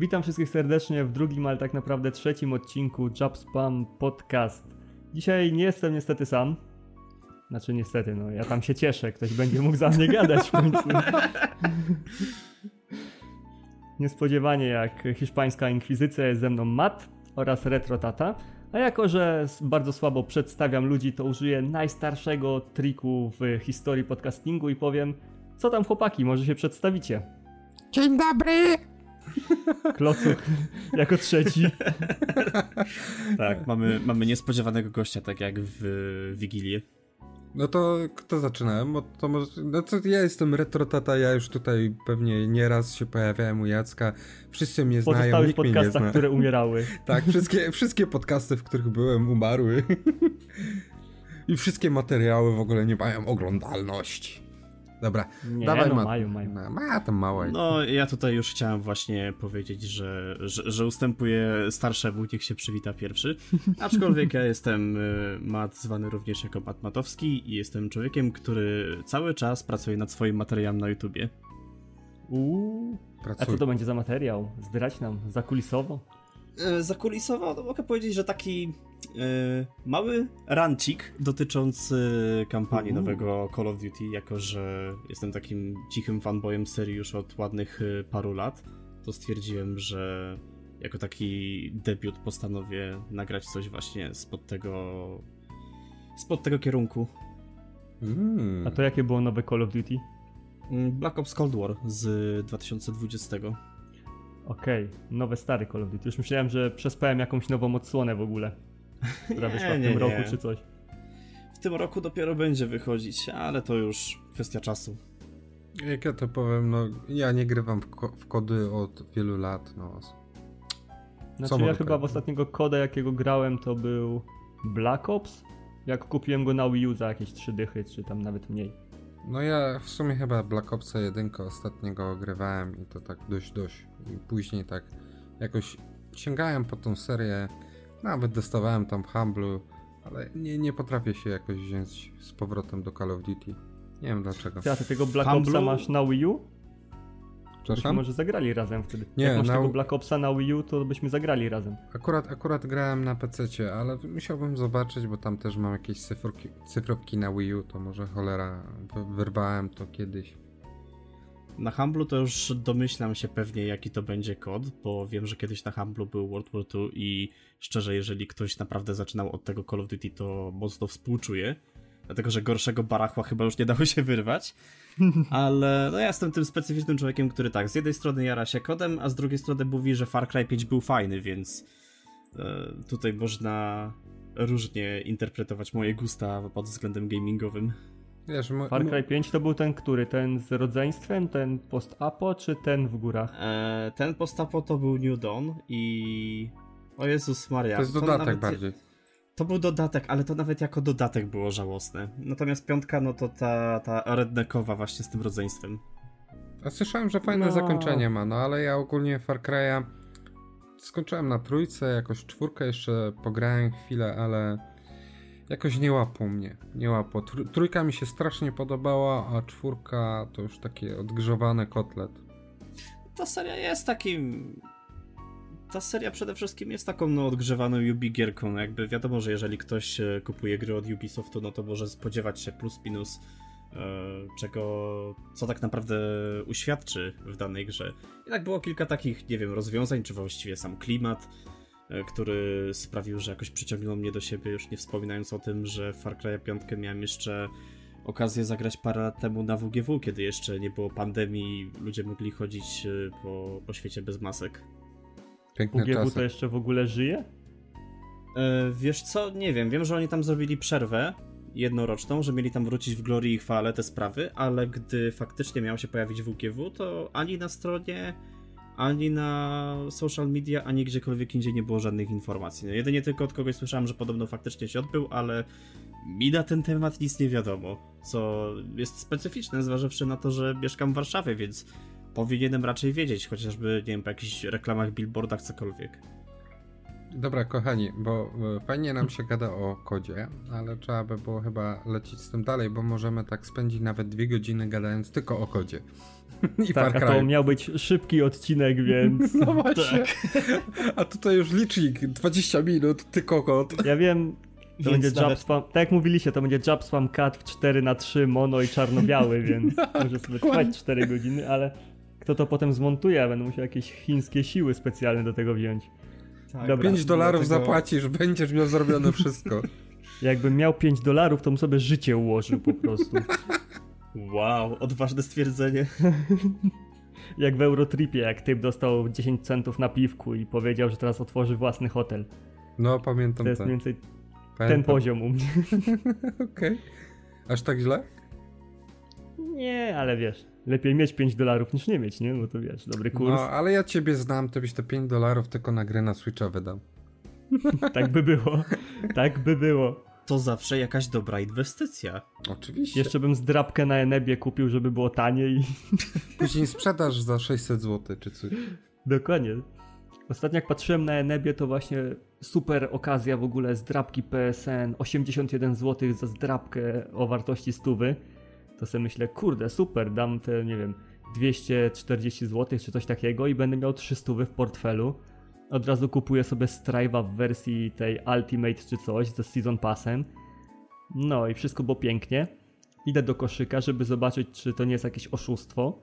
Witam wszystkich serdecznie w drugim, ale tak naprawdę trzecim odcinku Job Spam Podcast. Dzisiaj nie jestem niestety sam. Znaczy niestety, no ja tam się cieszę, ktoś będzie mógł za mnie gadać w końcu. Niespodziewanie jak hiszpańska inkwizycja jest ze mną Matt oraz Retro Tata. A jako, że bardzo słabo przedstawiam ludzi, to użyję najstarszego triku w historii podcastingu i powiem, co tam chłopaki, może się przedstawicie. Dzień dobry! Klocuch jako trzeci. tak, mamy, mamy niespodziewanego gościa, tak jak w Wigilię. No to kto zaczynałem? Bo to może, no to ja jestem retrotata, ja już tutaj pewnie nieraz się pojawiałem u Jacka. Wszyscy mnie znają, Pozostałych nikt mnie nie zna. które umierały. Tak, wszystkie, wszystkie podcasty, w których byłem, umarły. I wszystkie materiały w ogóle nie mają oglądalności. Dobra, Nie, dawaj no Mat- mają, mają. No, ma tam małe. No, ja tutaj już chciałem właśnie powiedzieć, że, że, że ustępuję starszemu, niech się przywita pierwszy. Aczkolwiek ja jestem y, Mat, zwany również jako Mat Matowski i jestem człowiekiem, który cały czas pracuje nad swoim materiałem na YouTubie. Uuu. A Pracuj. co to będzie za materiał? Zdrać nam, zakulisowo? E, Zakulisowo to mogę powiedzieć, że taki mały rancik dotyczący kampanii nowego Call of Duty, jako że jestem takim cichym fanboyem serii już od ładnych e, paru lat, to stwierdziłem, że jako taki debiut postanowię nagrać coś właśnie spod tego spod tego kierunku. Mm. A to jakie było nowe Call of Duty? Mm, Black Ops Cold War z 2020. Okej, nowe stary Call of Duty. Już myślałem, że przespałem jakąś nową odsłonę w ogóle. Która Nie, wyszła w nie, tym nie. roku czy coś. W tym roku dopiero będzie wychodzić, ale to już kwestia czasu. Jak ja to powiem, no ja nie grywam w, ko- w kody od wielu lat, no. Znaczy mogę ja chyba w ostatniego koda jakiego grałem to był Black Ops. Jak kupiłem go na Wii U za jakieś trzy dychy, czy tam nawet mniej. No ja w sumie chyba Black Opsa 1 ostatniego ogrywałem i to tak dość dość. I później tak jakoś sięgałem po tą serię, nawet dostawałem tam w Humblu, ale nie, nie potrafię się jakoś wziąć z powrotem do Call of Duty. Nie wiem dlaczego. Ty, a ty tego Black Humblu? Opsa masz na Wii U? To byśmy Przepraszam? może zagrali razem wtedy. Nie, Jak masz na- tego Black Opsa na Wii U, to byśmy zagrali razem. Akurat, akurat grałem na PC, ale musiałbym zobaczyć, bo tam też mam jakieś cyfrówki, cyfrówki na Wii U, to może cholera, wy- wyrwałem to kiedyś. Na Humblu to już domyślam się pewnie jaki to będzie kod, bo wiem, że kiedyś na Humblu był World War II i szczerze, jeżeli ktoś naprawdę zaczynał od tego Call of Duty, to mocno współczuję. Dlatego, że gorszego barachła chyba już nie dało się wyrwać. Ale no ja jestem tym specyficznym człowiekiem, który tak, z jednej strony jara się kodem, a z drugiej strony mówi, że Far Cry 5 był fajny, więc e, tutaj można różnie interpretować moje gusta pod względem gamingowym. Wiesz, mo- Far Cry 5 to był ten który? Ten z rodzeństwem, ten post-apo, czy ten w górach? E, ten postapo to był New Dawn i... O Jezus Maria. to jest dodatek nawet- bardziej. To był dodatek, ale to nawet jako dodatek było żałosne. Natomiast piątka, no to ta, ta redneckowa właśnie z tym rodzeństwem. A słyszałem, że fajne No. zakończenie ma, no ale ja ogólnie Far Cry'a skończyłem na trójce, jakoś czwórkę jeszcze pograłem chwilę, ale jakoś nie łapło mnie, nie. Tr- trójka mi się strasznie podobała, a czwórka to już takie odgrzewany kotlet. Ta seria jest takim... Ta seria przede wszystkim jest taką no, odgrzewaną Ubi jakby wiadomo, że jeżeli ktoś e, kupuje gry od Ubisoftu, no to może spodziewać się plus minus e, czego, co tak naprawdę uświadczy w danej grze. I tak było kilka takich, nie wiem, rozwiązań, czy właściwie sam klimat, który sprawił, że jakoś przyciągnął mnie do siebie, już nie wspominając o tym, że w Far Cry 5 miałem jeszcze okazję zagrać parę lat temu na WGW, kiedy jeszcze nie było pandemii, ludzie mogli chodzić e, po, po świecie bez masek. Piękne UGW czasy. to jeszcze w ogóle żyje? E, wiesz co, nie wiem, wiem, że oni tam zrobili przerwę jednoroczną, że mieli tam wrócić w glorii i chwale te sprawy, ale gdy faktycznie miał się pojawić WGW, to ani na stronie, ani na social media, ani gdziekolwiek indziej nie było żadnych informacji. No, jedynie tylko od kogoś słyszałem, że podobno faktycznie się odbył, ale mi na ten temat nic nie wiadomo, co jest specyficzne, zważywszy na to, że mieszkam w Warszawie, więc powinienem raczej wiedzieć, chociażby, nie wiem, po jakichś reklamach, billboardach, cokolwiek. Dobra, kochani, bo e, fajnie nam się gada o kodzie, ale trzeba by było chyba lecieć z tym dalej, bo możemy tak spędzić nawet dwie godziny gadając tylko o kodzie. I tak, Far Cry. a to miał być szybki odcinek, więc... No właśnie. Tak. A tutaj już licznik, 20 minut, tylko kod. Ja wiem, to więc będzie nawet... spam, tak jak mówiliście, to będzie Jab Spam Cat w 4 na 3 mono i czarno-biały, więc może sobie trwać 4 godziny, ale kto to potem zmontuje? Będę musiał jakieś chińskie siły specjalne do tego wziąć. Tak, Dobra, 5 dolarów dlatego... zapłacisz, będziesz miał zrobione wszystko. Jakbym miał 5 dolarów, to bym sobie życie ułożył po prostu. Wow, odważne stwierdzenie. jak w Eurotripie, jak typ dostał 10 centów na piwku i powiedział, że teraz otworzy własny hotel. No, pamiętam to. jest mniej więcej pamiętam. ten poziom u mnie. Okej. Okay. Aż tak źle? Nie, ale wiesz, lepiej mieć 5 dolarów niż nie mieć, nie? Bo to wiesz, dobry kurs. No, ale ja ciebie znam, to byś te 5 dolarów tylko na grę na Switcha wydał. tak by było. Tak by było. To zawsze jakaś dobra inwestycja. Oczywiście. Jeszcze bym zdrabkę na Enebie kupił, żeby było taniej. Później sprzedaż za 600 zł czy coś. Dokładnie. Ostatnio jak patrzyłem na Enebie, to właśnie super okazja w ogóle zdrabki PSN, 81 zł za zdrabkę o wartości stówy to sobie myślę, kurde, super, dam te, nie wiem, 240 zł czy coś takiego i będę miał 300 w portfelu. Od razu kupuję sobie Strive'a w wersji tej Ultimate czy coś ze Season Passem. No i wszystko było pięknie. Idę do koszyka, żeby zobaczyć, czy to nie jest jakieś oszustwo.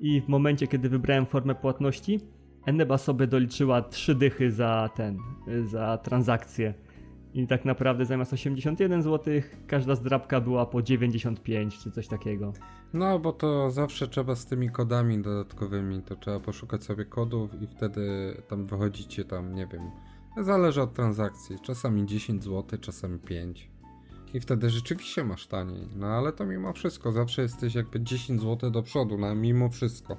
I w momencie, kiedy wybrałem formę płatności, Eneba sobie doliczyła 3 dychy za ten, za transakcję. I tak naprawdę zamiast 81 zł, każda zdrabka była po 95 czy coś takiego. No, bo to zawsze trzeba z tymi kodami dodatkowymi, to trzeba poszukać sobie kodów i wtedy tam wychodzicie tam, nie wiem, zależy od transakcji, czasami 10 zł, czasami 5. I wtedy rzeczywiście masz taniej. No ale to mimo wszystko, zawsze jesteś jakby 10 zł do przodu, no mimo wszystko.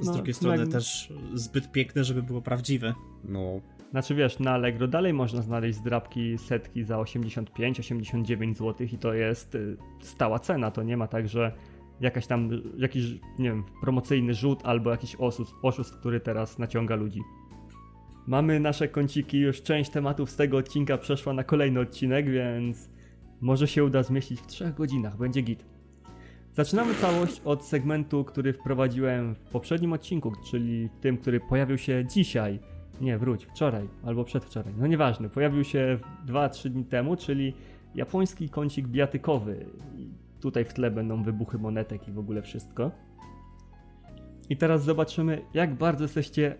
Z no, drugiej strony tak... też zbyt piękne, żeby było prawdziwe. No, znaczy wiesz, na Allegro dalej można znaleźć zdrabki setki za 85-89 zł i to jest y, stała cena. To nie ma tak, że jakaś tam, jakiś, nie wiem, promocyjny rzut albo jakiś oszust, oszust, który teraz naciąga ludzi. Mamy nasze kąciki, już część tematów z tego odcinka przeszła na kolejny odcinek, więc może się uda zmieścić w 3 godzinach, będzie git. Zaczynamy całość od segmentu, który wprowadziłem w poprzednim odcinku, czyli tym, który pojawił się dzisiaj nie, wróć, wczoraj albo przedwczoraj. No nieważne, pojawił się 2-3 dni temu, czyli japoński kącik bijatykowy. I tutaj w tle będą wybuchy monetek i w ogóle wszystko. I teraz zobaczymy, jak bardzo jesteście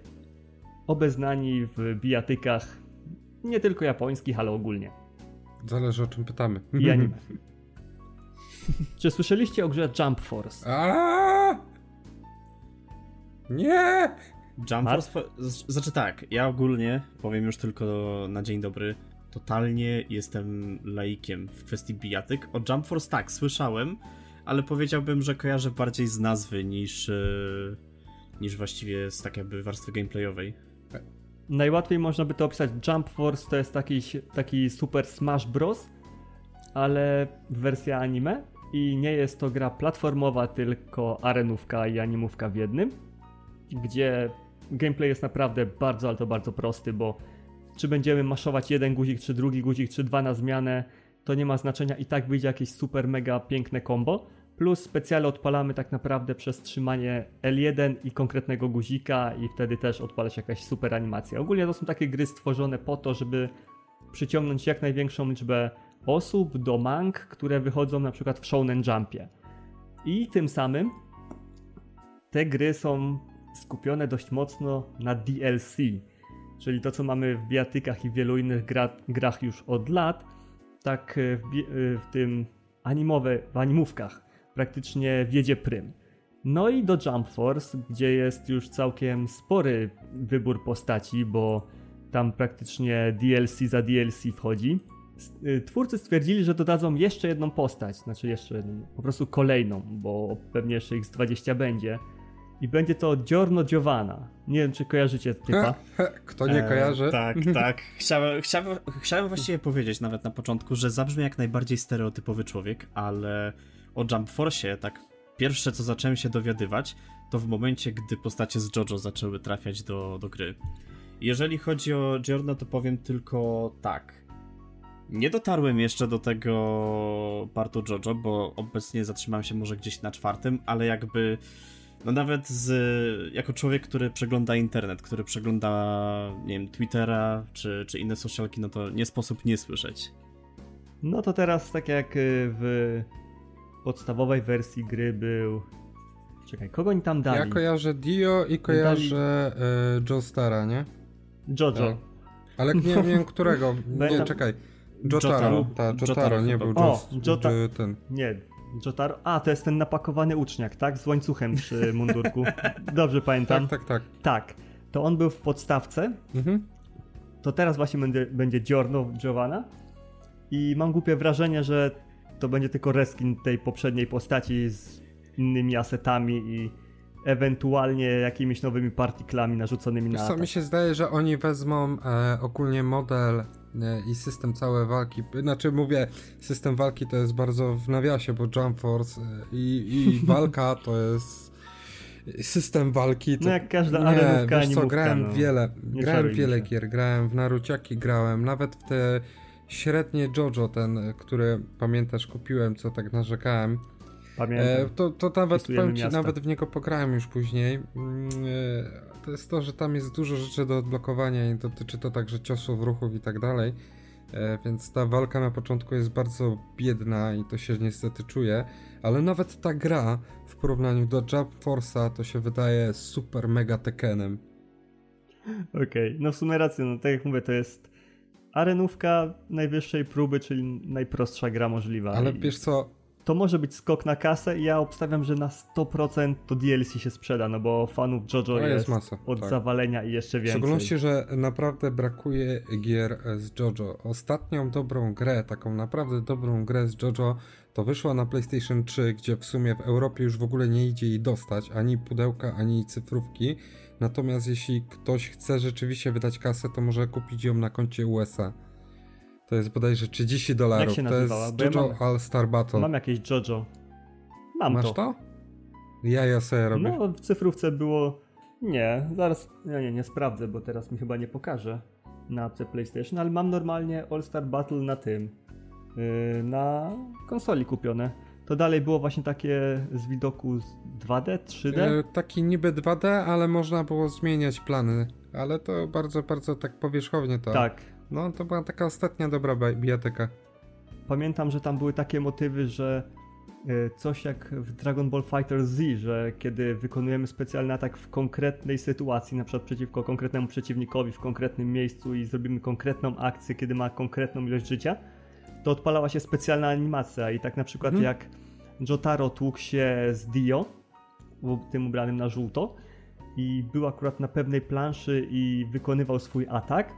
obeznani w bijatykach, nie tylko japońskich, ale ogólnie. Zależy o czym pytamy. I anime. Czy słyszeliście o grze Jump Force? Aaaa! Nie! Jump Force, znaczy tak, ja ogólnie powiem już tylko na dzień dobry, totalnie jestem laikiem w kwestii bijatyk. O Jump Force tak, słyszałem, ale powiedziałbym, że kojarzę bardziej z nazwy niż, e, niż właściwie z tak jakby warstwy gameplayowej. Najłatwiej można by to opisać. Jump Force to jest taki, taki Super Smash Bros., ale wersja anime i nie jest to gra platformowa, tylko arenówka i animówka w jednym, gdzie gameplay jest naprawdę bardzo, ale to bardzo prosty, bo czy będziemy maszować jeden guzik, czy drugi guzik, czy dwa na zmianę, to nie ma znaczenia i tak wyjdzie jakieś super mega piękne combo. Plus specjalnie odpalamy tak naprawdę przez trzymanie L1 i konkretnego guzika i wtedy też odpala się jakaś super animacja. Ogólnie to są takie gry stworzone po to, żeby przyciągnąć jak największą liczbę osób do mang, które wychodzą na przykład w Shonen Jumpie. I tym samym te gry są skupione dość mocno na DLC, czyli to co mamy w biatykach i w wielu innych gra, grach już od lat, tak w, w tym animowe, w animówkach praktycznie wiedzie prym. No i do Jump Force, gdzie jest już całkiem spory wybór postaci, bo tam praktycznie DLC za DLC wchodzi. Y, twórcy stwierdzili, że dodadzą jeszcze jedną postać, znaczy jeszcze jedną, po prostu kolejną, bo pewnie jeszcze ich z 20 będzie i będzie to Giorno Giovanna. Nie wiem, czy kojarzycie typa. Kto nie e, kojarzy? tak, tak. Chciałem, chciałem, chciałem właściwie powiedzieć nawet na początku, że zabrzmi jak najbardziej stereotypowy człowiek, ale o Jump Force tak pierwsze co zacząłem się dowiadywać, to w momencie, gdy postacie z JoJo zaczęły trafiać do, do gry. Jeżeli chodzi o Giorno, to powiem tylko tak. Nie dotarłem jeszcze do tego partu JoJo, bo obecnie zatrzymałem się może gdzieś na czwartym, ale jakby no nawet z, jako człowiek, który przegląda internet, który przegląda, nie wiem, Twittera czy, czy inne socialki, no to nie sposób nie słyszeć. No to teraz tak jak y, w podstawowej wersji gry był... Czekaj, kogo oni tam dali? Ja kojarzę Dio i kojarzę dali... y, Joe Stara, nie? Jojo. Tak. Ale nie wiem którego. Nie, czekaj. Jotaro, ta, Jotaro, nie był o, Jota... ten. Nie, Jotaro. A, to jest ten napakowany uczniak, tak? Z łańcuchem przy mundurku. Dobrze pamiętam. Tak, tak, tak. Tak. To on był w podstawce. Mhm. To teraz właśnie będzie, będzie Giorno Giovanna. I mam głupie wrażenie, że to będzie tylko reskin tej poprzedniej postaci z innymi asetami i ewentualnie jakimiś nowymi partiklami narzuconymi na. Co mi się zdaje, że oni wezmą e, ogólnie model i system całej walki, znaczy mówię, system walki to jest bardzo w nawiasie, bo Jump Force e, i, i walka to jest system walki. To... No jak każda arenówka, wiesz co, grałem no. wiele, nie grałem wiele gier, grałem w Naruciaki, grałem, nawet w te średnie JoJo, ten, który pamiętasz, kupiłem, co tak narzekałem. Pamiętam. E, to, to nawet, powiem ci, nawet w niego pograłem już później. Mm, e, to jest to, że tam jest dużo rzeczy do odblokowania i dotyczy to także ciosów, ruchów i tak dalej. E, więc ta walka na początku jest bardzo biedna i to się niestety czuje, ale nawet ta gra w porównaniu do Jump Force'a to się wydaje super mega Tekkenem. Okej, okay. no w sumie rację, no tak jak mówię, to jest arenówka najwyższej próby, czyli najprostsza gra możliwa. Ale wiesz co, to może być skok na kasę i ja obstawiam, że na 100% to DLC się sprzeda, no bo fanów JoJo jest, jest masa, od tak. zawalenia i jeszcze więcej. W szczególności, że naprawdę brakuje gier z JoJo. Ostatnią dobrą grę, taką naprawdę dobrą grę z JoJo to wyszła na PlayStation 3, gdzie w sumie w Europie już w ogóle nie idzie jej dostać, ani pudełka, ani cyfrówki. Natomiast jeśli ktoś chce rzeczywiście wydać kasę, to może kupić ją na koncie USA. To jest bodajże 30 dolarów. Jak się nazywała? To jest JoJo ja mam, All Star Battle. Mam jakieś JoJo. Mam Masz to. to? Ja ja sobie robię. No, w cyfrówce było... Nie, zaraz... Nie, nie, nie sprawdzę, bo teraz mi chyba nie pokaże na apce PlayStation, ale mam normalnie All Star Battle na tym. Yy, na konsoli kupione. To dalej było właśnie takie z widoku 2D, 3D? Yy, taki niby 2D, ale można było zmieniać plany. Ale to bardzo, bardzo tak powierzchownie to. Tak, no, to była taka ostatnia dobra bijatyka. Pamiętam, że tam były takie motywy, że e, coś jak w Dragon Ball Fighter Z, że kiedy wykonujemy specjalny atak w konkretnej sytuacji, na przykład przeciwko konkretnemu przeciwnikowi w konkretnym miejscu i zrobimy konkretną akcję, kiedy ma konkretną ilość życia, to odpalała się specjalna animacja i tak na przykład hmm. jak Jotaro tłukł się z Dio, tym ubranym na żółto i był akurat na pewnej planszy i wykonywał swój atak,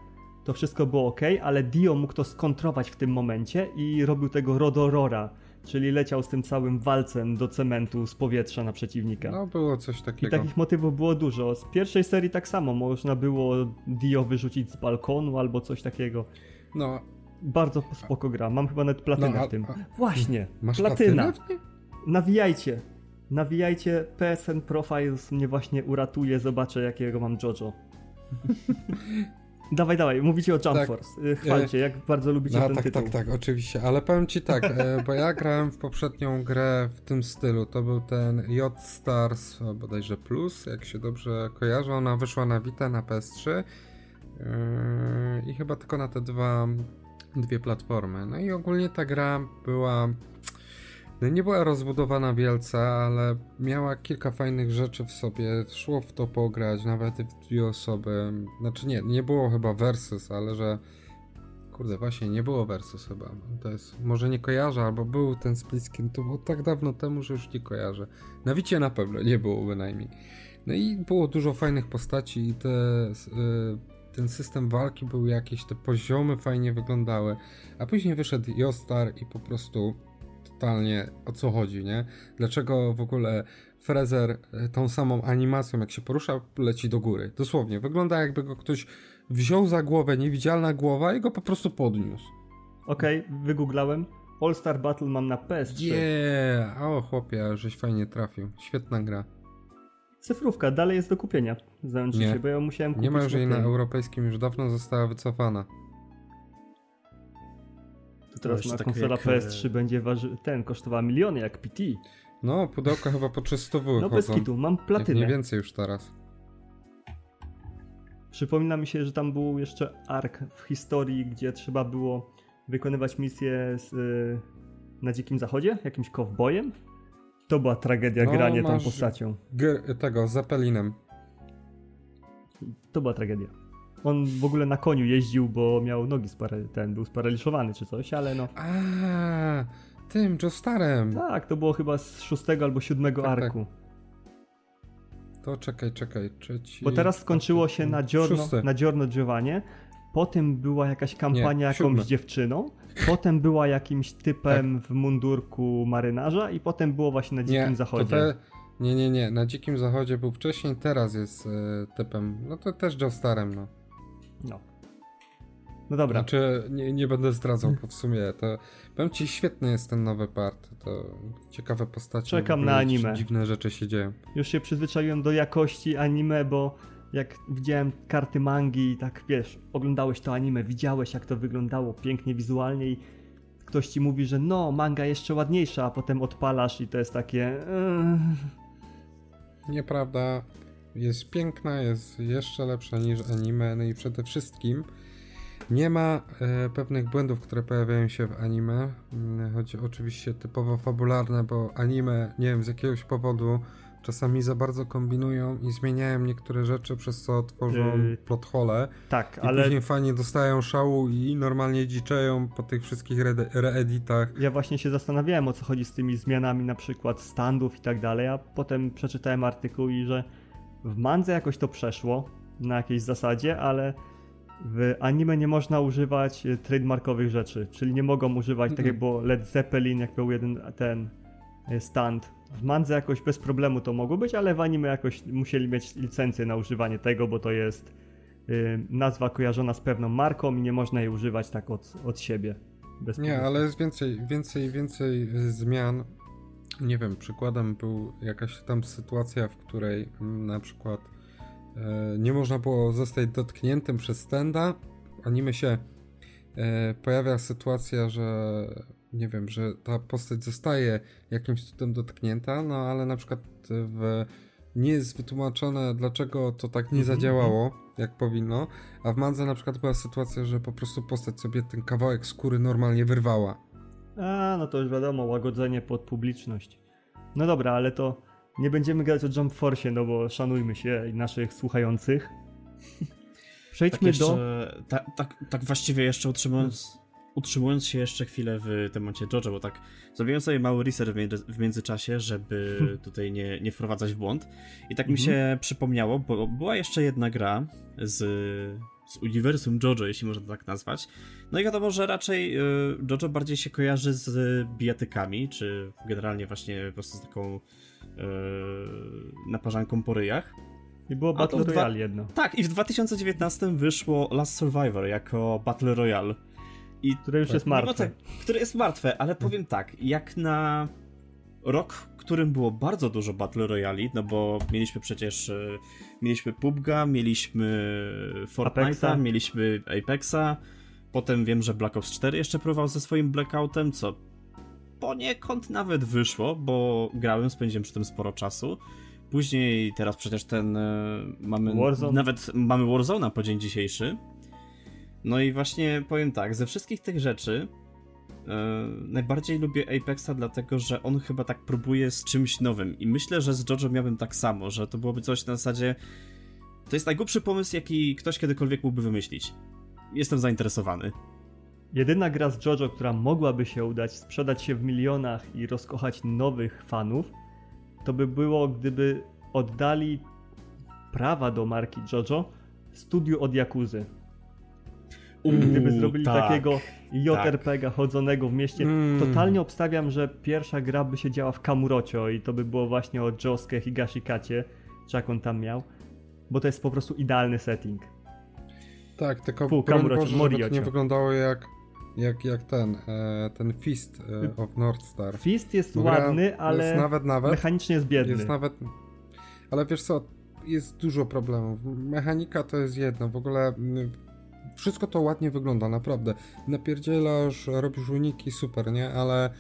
to wszystko było ok, ale Dio mógł to skontrować w tym momencie i robił tego Rodorora, czyli leciał z tym całym walcem do cementu z powietrza na przeciwnika. No, było coś takiego. I takich motywów było dużo. Z pierwszej serii tak samo można było Dio wyrzucić z balkonu albo coś takiego. No. Bardzo spoko gra. Mam chyba nawet platynę no, a, w tym. Właśnie, masz platyna. Nawijajcie. Nawijajcie, PSN Profiles mnie właśnie uratuje, zobaczę jakiego mam JoJo. Dawaj, dawaj, mówicie o Jump tak. Force. Y, chwalcie, jak bardzo lubicie no, ten tak, tytuł. Tak, tak, oczywiście, ale powiem ci tak, e, bo ja grałem w poprzednią grę w tym stylu, to był ten J Stars bodajże Plus, jak się dobrze kojarzę, ona wyszła na Vita, na PS3 yy, e, i chyba tylko na te dwa, dwie platformy. No i ogólnie ta gra była no nie była rozbudowana wielce, ale miała kilka fajnych rzeczy w sobie. Szło w to pograć, nawet w dwie osoby. Znaczy nie, nie było chyba versus, ale że... Kurde, właśnie nie było versus chyba. To jest, może nie kojarzę, albo był ten split screen, to było tak dawno temu, że już nie kojarzę. Na Wicie na pewno nie było bynajmniej. No i było dużo fajnych postaci i te, yy, ten system walki był jakiś, te poziomy fajnie wyglądały. A później wyszedł Jostar i po prostu totalnie o co chodzi, nie? Dlaczego w ogóle Frezer e, tą samą animacją, jak się porusza, leci do góry. Dosłownie, wygląda jakby go ktoś wziął za głowę, niewidzialna głowa i go po prostu podniósł. Okej, okay, wygooglałem. All Star Battle mam na PS3. Yeah! O chłopie, żeś fajnie trafił. Świetna gra. Cyfrówka dalej jest do kupienia, załączycie, bo ja musiałem kupić Nie ma już jej na europejskim, już dawno została wycofana. Teraz na tak konsola jak, PS3 będzie waży... ten kosztowała miliony jak PT. No, pudełka chyba po 300 No bez chodzą. kitu, mam Jak nie platynę. więcej już teraz. Przypomina mi się, że tam był jeszcze ark w historii, gdzie trzeba było wykonywać misję z, y, na Dzikim Zachodzie, jakimś kowbojem. To była tragedia No, granie tą postacią. G tego, z Zeppelinem. To była tragedia. On w ogóle na koniu jeździł, bo miał nogi spara- ten był sparaliżowany czy coś, ale no. A, tym, Joestarem. Tak, to było chyba z szóstego albo siódmego Tak, tak. arku. To czekaj, czekaj, trzeci... Bo teraz skończyło się na Giorno, Szósty. na Giorno Giovanni. Potem była jakaś kampania Nie, jakąś dziewczyną. Potem była jakimś typem w mundurku marynarza i potem było właśnie na Dzikim Tak. Nie, Zachodzie. te... Nie, nie, nie, na Dzikim Zachodzie był wcześniej, teraz jest e, typem, no to też Joestarem, no. No. No dobra. Znaczy, nie, nie będę zdradzał, bo w sumie to... Powiem ci, świetny jest ten nowy part, to ciekawe postacie. Czekam na anime. Dziwne rzeczy się dzieją. Już się przyzwyczaiłem do jakości anime, bo jak widziałem karty mangi i tak wiesz, oglądałeś to anime, widziałeś jak to wyglądało pięknie wizualnie i ktoś ci mówi, że no, manga jeszcze ładniejsza, a potem odpalasz i to jest takie... Nieprawda, jest piękna, jest jeszcze lepsza niż anime, no i przede wszystkim nie ma e, pewnych błędów, które pojawiają się w anime, Mm, choć oczywiście typowo fabularne, bo anime, nie wiem, z jakiegoś powodu czasami za bardzo kombinują i zmieniają niektóre rzeczy, przez co tworzą Yy, plot hole Tak, i ale później fani dostają szału i normalnie dziczeją po tych wszystkich re- reeditach. ja właśnie się zastanawiałem o co chodzi z tymi zmianami na przykład standów i tak dalej, a potem przeczytałem artykuł i że w mandze jakoś to przeszło na jakiejś zasadzie, ale w anime nie można używać e, trademarkowych rzeczy, czyli nie mogą używać, tak jak było Led Zeppelin, jak był jeden ten e, stand. W mandze jakoś bez problemu to mogło być, ale w anime jakoś musieli mieć licencję na używanie tego, bo to jest y, nazwa kojarzona z pewną marką i nie można jej używać tak od, od siebie. Nie, ale jest więcej, więcej, więcej y, zmian. Nie wiem, przykładem był jakaś tam sytuacja, w której mm, na przykład e, nie można było zostać dotkniętym przez stenda. Anime się e, pojawia sytuacja, że nie wiem, że ta postać zostaje jakimś cudem dotknięta, no ale na przykład w, nie jest wytłumaczone, dlaczego to tak nie Mhm, zadziałało, jak powinno. A w Mandze na przykład była sytuacja, że po prostu postać sobie ten kawałek skóry normalnie wyrwała. A, no to już wiadomo, łagodzenie pod publiczność. No dobra, ale to nie będziemy gadać o Jump Force, no bo szanujmy się i naszych słuchających. Tak, Przejdźmy jeszcze, do... tak, tak, tak właściwie jeszcze utrzymując, utrzymując się jeszcze chwilę w temacie JoJo, bo tak zrobiłem sobie mały research w, między, w międzyczasie, żeby tutaj nie, nie wprowadzać w błąd. I tak mi Mhm. się przypomniało, bo była jeszcze jedna gra z, z uniwersum JoJo, jeśli można tak nazwać. No i wiadomo, że raczej y, JoJo bardziej się kojarzy z bijatykami, czy generalnie właśnie po prostu z taką y, naparzanką po ryjach. I było Battle Royale jedno, Tak, i w 2019 wyszło Last Survivor jako Battle Royale. I które już Tak. jest martwe. te- które jest martwe, ale powiem tak, jak na rok, w którym było bardzo dużo Battle Royali, no bo mieliśmy przecież e, mieliśmy PUBG'a, mieliśmy Fortnite'a, mieliśmy Apexa, potem wiem, że Black Ops 4 jeszcze próbował ze swoim Blackoutem, co poniekąd nawet wyszło, bo grałem, spędziłem przy tym sporo czasu. Później teraz przecież ten e, mamy Warzone. nawet mamy Warzone'a po dzień dzisiejszy. No i właśnie powiem tak, ze wszystkich tych rzeczy najbardziej lubię Apexa, dlatego że on chyba tak próbuje z czymś nowym. I myślę, że z JoJo miałbym tak samo, że to byłoby coś na zasadzie. To jest najgłupszy pomysł, jaki ktoś kiedykolwiek mógłby wymyślić. Jestem zainteresowany. Jedyna gra z JoJo, która mogłaby się udać, sprzedać się w milionach i rozkochać nowych fanów, to by było, gdyby oddali prawa do marki JoJo studiu od Yakuzy. Gdyby zrobili tak. takiego JRPG chodzonego w mieście. Mm. Totalnie obstawiam, że pierwsza gra by się działa w Kamurocio i to by było właśnie o Josuke Higashikacie, czy jak on tam miał, bo to jest po prostu idealny setting. Tak, tylko Fu, broń Kamurocho, Boże, żeby to nie wyglądało jak, jak, jak ten, e, ten Fist e, of North Star. Fist jest Bo gra ładny, ale Jest nawet, nawet, mechanicznie jest biedny. jest nawet... ale wiesz co, jest dużo problemów. Mechanika to jest jedno, w ogóle mm, wszystko to ładnie wygląda, naprawdę. Napierdzielasz, robisz uniki, super, nie? Ale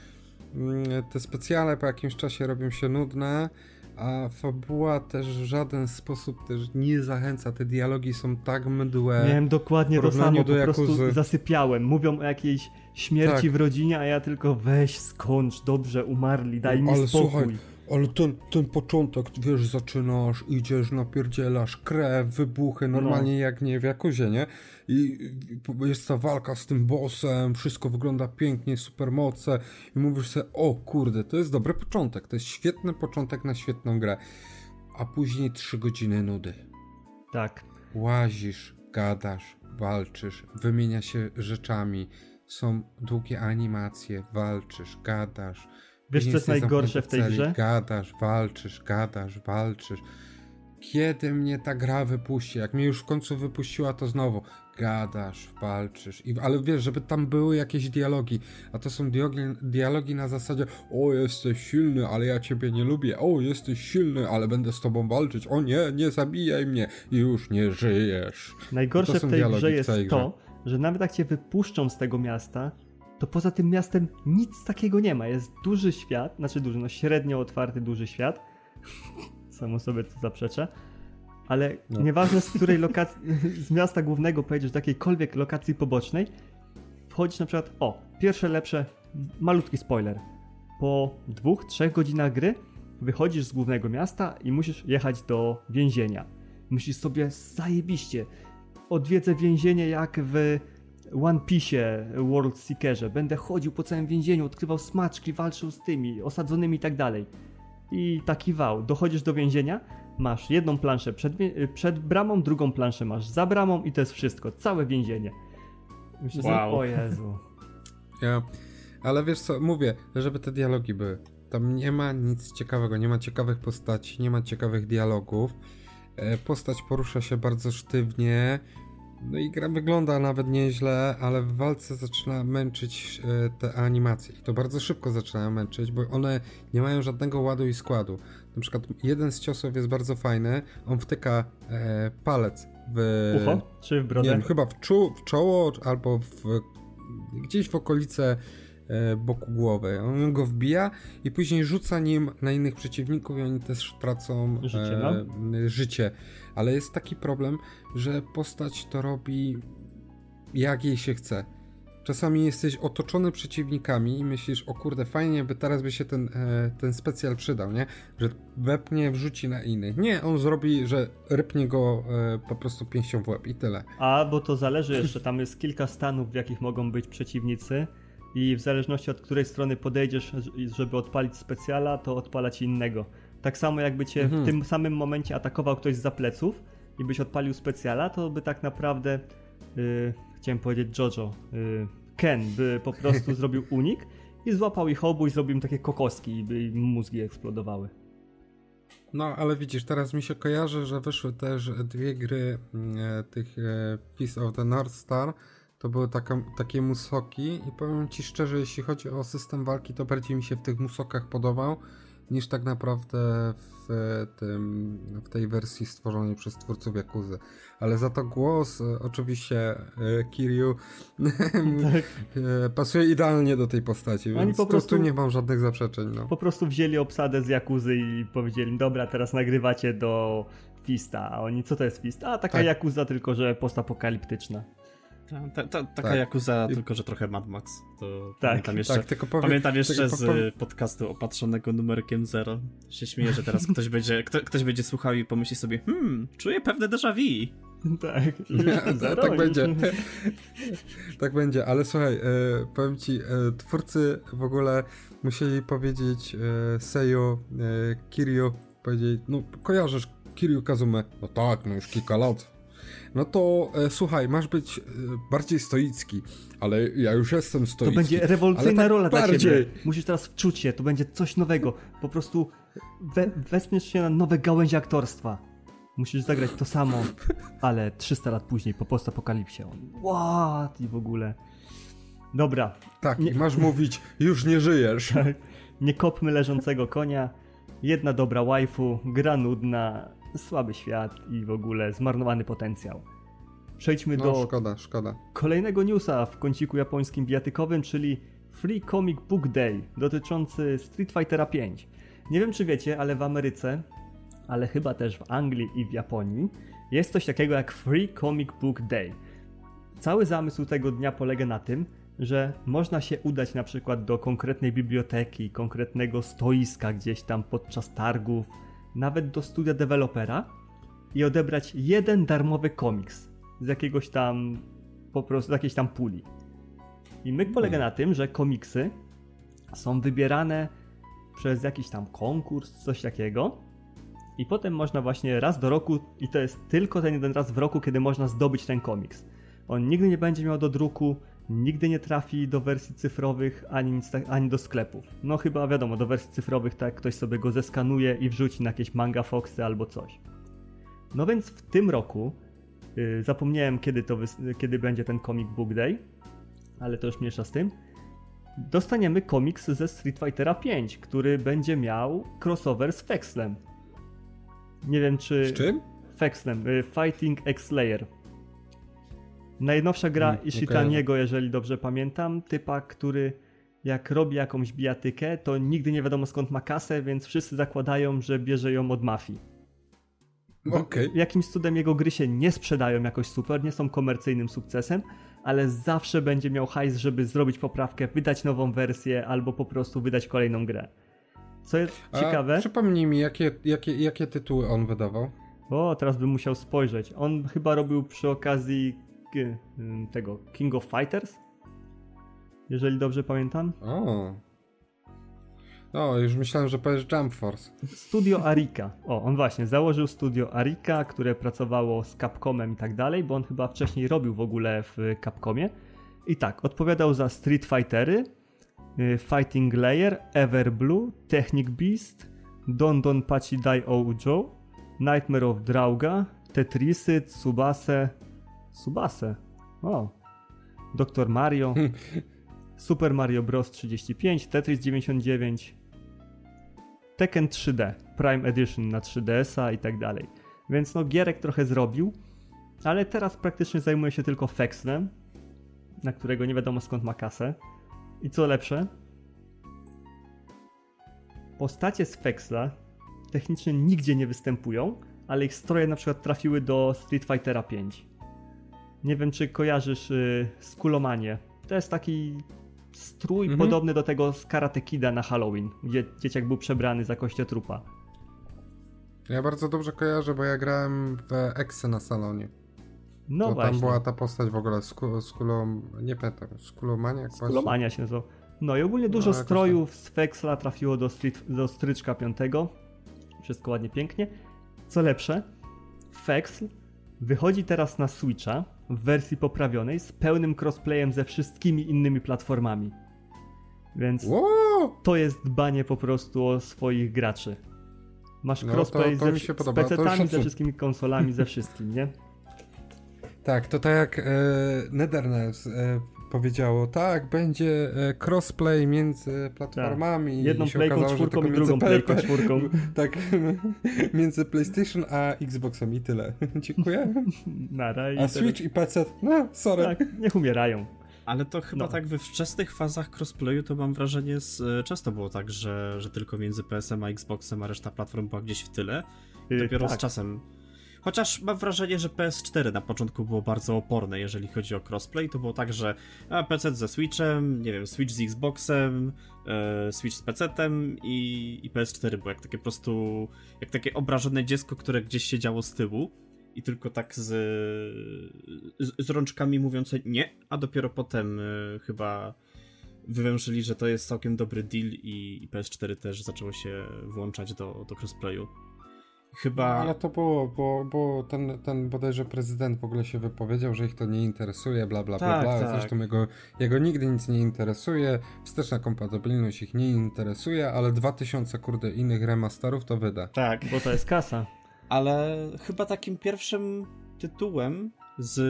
mm, te specjale po jakimś czasie robią się nudne, a fabuła też w żaden sposób też nie zachęca. Te dialogi są tak mdłe. Miałem dokładnie to samo, po do prostu zasypiałem. Mówią o jakiejś śmierci Tak. w rodzinie, a ja tylko weź, skończ, dobrze, umarli, daj mi Ale spokój. słuchaj, Ale ten, ten początek, wiesz, zaczynasz, idziesz, napierdzielasz, krew, wybuchy, normalnie jak nie w Jakuzie, nie? I jest ta walka z tym bossem, wszystko wygląda pięknie, supermoce i mówisz sobie, o kurde, to jest dobry początek, to jest świetny początek na świetną grę. A później trzy godziny nudy. Tak. Łazisz, gadasz, walczysz, wymienia się rzeczami, są długie animacje, walczysz, gadasz. Wiesz, co jest najgorsze w tej grze? Gadasz, walczysz, gadasz, walczysz. Kiedy mnie ta gra wypuści? Jak mnie już w końcu wypuściła, to znowu gadasz, walczysz. I, ale wiesz, żeby tam były jakieś dialogi, a to są dialogi, dialogi na zasadzie o, jesteś silny, ale ja ciebie nie lubię. O, jesteś silny, ale będę z tobą walczyć. O nie, nie zabijaj mnie. Już nie żyjesz. Najgorsze w tej grze jest to, że nawet jak cię wypuszczą z tego miasta, to poza tym miastem nic takiego nie ma. Jest duży świat, znaczy duży, no średnio otwarty duży świat. Samo sobie to zaprzeczę. Ale No. nieważne z której lokacji, z miasta głównego pojedziesz do jakiejkolwiek lokacji pobocznej, wchodzisz na przykład, o, pierwsze lepsze, malutki spoiler. Po dwóch, trzech godzinach gry wychodzisz z głównego miasta i musisz jechać do więzienia. Myślisz sobie, zajebiście, odwiedzę więzienie jak w One Piece World Seekerze. Będę chodził po całym więzieniu, odkrywał smaczki, walczył z tymi osadzonymi i tak dalej. I taki wał. Dochodzisz do więzienia, masz jedną planszę przed, przed bramą, drugą planszę masz za bramą i to jest wszystko. Całe więzienie. Myślę Wow. sobie, o Jezu. Ja, ale wiesz co, mówię, żeby te dialogi były. Tam nie ma nic ciekawego, nie ma ciekawych postaci, nie ma ciekawych dialogów. E, Postać porusza się bardzo sztywnie. No i gra wygląda nawet nieźle, ale w walce zaczyna męczyć e, te animacje. I to bardzo szybko zaczynają męczyć, bo one nie mają żadnego ładu i składu. Na przykład jeden z ciosów jest bardzo fajny. On wtyka e, palec w. Ucho? Czy w brodę? Nie wiem, chyba w, czu, w czoło albo w, gdzieś w okolice e, boku głowy. On go wbija i później rzuca nim na innych przeciwników i oni też tracą Życie, no. e, życie. Ale jest taki problem, że postać to robi jak jej się chce. Czasami jesteś otoczony przeciwnikami i myślisz, o kurde, fajnie by teraz by się ten, e, ten specjal przydał, nie? Że wepnie, wrzuci na innych. Nie, on zrobi, że rypnie go e, po prostu pięścią w łeb i tyle. A, bo to zależy jeszcze, tam jest kilka stanów, w jakich mogą być przeciwnicy i w zależności od której strony podejdziesz, żeby odpalić specjala, to odpalać innego. Tak samo jakby cię Mhm. w tym samym momencie atakował ktoś z pleców i byś odpalił specjala, to by tak naprawdę, yy, chciałem powiedzieć Jojo, yy, Ken by po prostu zrobił unik i złapał ich obu i zrobił im takie kokoski i by im mózgi eksplodowały. No, ale widzisz, teraz mi się kojarzy, że wyszły też dwie gry e, tych e, Peace of the North Star. To były taka, takie musoki i powiem ci szczerze, jeśli chodzi o system walki, to bardziej mi się w tych musokach podobał niż tak naprawdę w, tym, w tej wersji stworzonej przez twórców Jakuzy. Ale za to głos, e, oczywiście e, Kiryu, Tak. e, pasuje idealnie do tej postaci, Oni więc po tu, prostu- tu nie mam żadnych zaprzeczeń. No. Po prostu wzięli obsadę z Jakuzy i powiedzieli, dobra, teraz nagrywacie do Fista. A oni, co to jest Fist? A, taka Tak. Jakuza, tylko że postapokaliptyczna. Ta, ta, ta, taka Tak. Yakuza, tylko że trochę Mad Max. To Tak, pamiętam jeszcze, Tak, tylko powiem, pamiętam jeszcze tylko z powiem- podcastu opatrzonego numerkiem 0. Się śmieję, że teraz ktoś będzie, kto, ktoś będzie słuchał i pomyśli sobie, hmm, czuję pewne déjà vu. tak. tak, tak będzie. tak będzie, ale słuchaj, e, powiem ci, e, twórcy w ogóle musieli powiedzieć e, Seio, e, Kiryu, powiedzieć, no kojarzysz Kiryu Kazume? No tak, no już kilka lat. No to e, słuchaj, masz być e, bardziej stoicki, ale ja już jestem To stoicki. będzie rewolucyjna tak rola dla bardziej. ciebie. Musisz teraz wczuć się, to będzie coś nowego. Po prostu we, się na nowe gałęzie aktorstwa. Musisz zagrać to samo, ale 300 lat później, po postapokalipsie. What? I w ogóle. Dobra, Tak, Nie- i masz mówić, już nie żyjesz. Nie kopmy leżącego konia. jedna dobra waifu, gra nudna, słaby świat i w ogóle zmarnowany potencjał. Przejdźmy No do szkoda, szkoda. kolejnego newsa w kąciku japońskim bijatykowym, czyli Free Comic Book Day dotyczący Street Fightera 5. Nie wiem czy wiecie, ale w Ameryce, ale chyba też w Anglii i w Japonii jest coś takiego jak Free Comic Book Day. Cały zamysł tego dnia polega na tym, że można się udać na przykład do konkretnej biblioteki, konkretnego stoiska gdzieś tam podczas targów, nawet do studia dewelopera i odebrać jeden darmowy komiks z jakiegoś tam po prostu z jakiejś tam puli. I myk polega na tym, że komiksy są wybierane przez jakiś tam konkurs, coś takiego. I potem można właśnie raz do roku, i to jest tylko ten jeden raz w roku, kiedy można zdobyć ten komiks. On nigdy nie będzie miał do druku, nigdy nie trafi do wersji cyfrowych, ani, nic tak, ani do sklepów. No chyba wiadomo, do wersji cyfrowych tak ktoś sobie go zeskanuje i wrzuci na jakieś manga foxy albo coś. No więc w tym roku, yy, zapomniałem kiedy, to kiedy będzie ten Comic Book Day, ale to już mniejsza z tym, dostaniemy komiks ze Street Fightera 5, który będzie miał crossover z Fexlem. Nie wiem czy... Z czym? Fexlem, y, Fighting X-Layer. Najnowsza gra Hmm, Ishitaniego, jeżeli dobrze pamiętam, typa, który jak robi jakąś bijatykę, to nigdy nie wiadomo skąd ma kasę, więc wszyscy zakładają, że bierze ją od mafii. Okej. Jakimś cudem jego gry się nie sprzedają jakoś super, nie są komercyjnym sukcesem, ale zawsze będzie miał hajs, żeby zrobić poprawkę, wydać nową wersję albo po prostu wydać kolejną grę. Co jest A ciekawe, Przypomnij mi, jakie, jakie, jakie tytuły on wydawał? o teraz bym musiał spojrzeć. On chyba robił przy okazji tego King of Fighters, jeżeli dobrze pamiętam. O. O, już myślałem, że powiesz Jump Force. Studio Arika. O, on właśnie założył studio Arika, które pracowało z Capcomem i tak dalej, bo on chyba wcześniej robił w ogóle w Capcomie. I tak, odpowiadał za Street Fightery, y, Fighting Layer, Ever Blue, Technic Beast, Don Don Pachi Dai Oujo, Nightmare of Drauga, Tetrisy, Tsubase, Subase, o, Dr. Mario, Super Mario Bros. 35, Tetris 99, Tekken 3D, Prime Edition na 3DS-a i tak dalej. Więc no gierek trochę zrobił, ale teraz praktycznie zajmuje się tylko Fexlem, na którego nie wiadomo skąd ma kasę. I co lepsze, postacie z Fexla technicznie nigdzie nie występują, ale ich stroje na przykład trafiły do Street Fightera 5. Nie wiem, czy kojarzysz y, Skulomanię. To jest taki strój Mhm. podobny do tego z Karate Kida na Halloween, gdzie dzieciak był przebrany za kościotrupa. Ja bardzo dobrze kojarzę, bo ja grałem w Exe na salonie. No to właśnie. tam była ta postać w ogóle, Sku, Skulom... nie pamiętam, Skulomaniak? właśnie? Skulomania się nazywa. No i ogólnie dużo No, strojów z Fexla trafiło do, street, do stryczka 5. Wszystko ładnie, pięknie. Co lepsze, Fexl wychodzi teraz na Switcha w wersji poprawionej z pełnym crossplayem ze wszystkimi innymi platformami. Więc Wow! to jest dbanie po prostu o swoich graczy. Masz No, crossplay to- to ze, z PC-tami, ze wszystkimi konsolami, ze wszystkim, nie? Tak, to tak jak e, Netherlands e, powiedziało, tak, będzie e, crossplay między platformami. Tak. Jedną playką czwórką i drugą między playką czwórką. Tak, między PlayStation a Xboxem i tyle. Dziękuję. Nara i A Switch i PC, no, sorry. Tak, niech umierają. Ale to chyba No. tak we wczesnych fazach crossplayu to mam wrażenie, z, e, często było tak, że, że tylko między PS-em a Xboxem, a reszta platform była gdzieś w tyle. I Yy, dopiero tak. z czasem. Chociaż mam wrażenie, że PS4 na początku było bardzo oporne, jeżeli chodzi o crossplay. To było tak, że a, PC ze Switchem, nie wiem, Switch z Xboxem, e, Switch z PC-tem i, i PS4 było jak takie po prostu, jak takie obrażone dziecko, które gdzieś siedziało z tyłu i tylko tak z, z, z rączkami mówiące nie, a dopiero potem e, chyba wywęszyli, że to jest całkiem dobry deal i, i PS4 też zaczęło się włączać do, do crossplayu. Chyba. Ale to było, bo, bo ten, ten bodajże prezydent w ogóle się wypowiedział, że ich to nie interesuje, bla bla Tak, bla bla. tak. Zresztą jego, jego nigdy nic nie interesuje, wsteczna kompatybilność ich nie interesuje, ale 2000 kurde innych remasterów to wyda. Tak. Bo to jest kasa. Ale chyba takim pierwszym tytułem, z,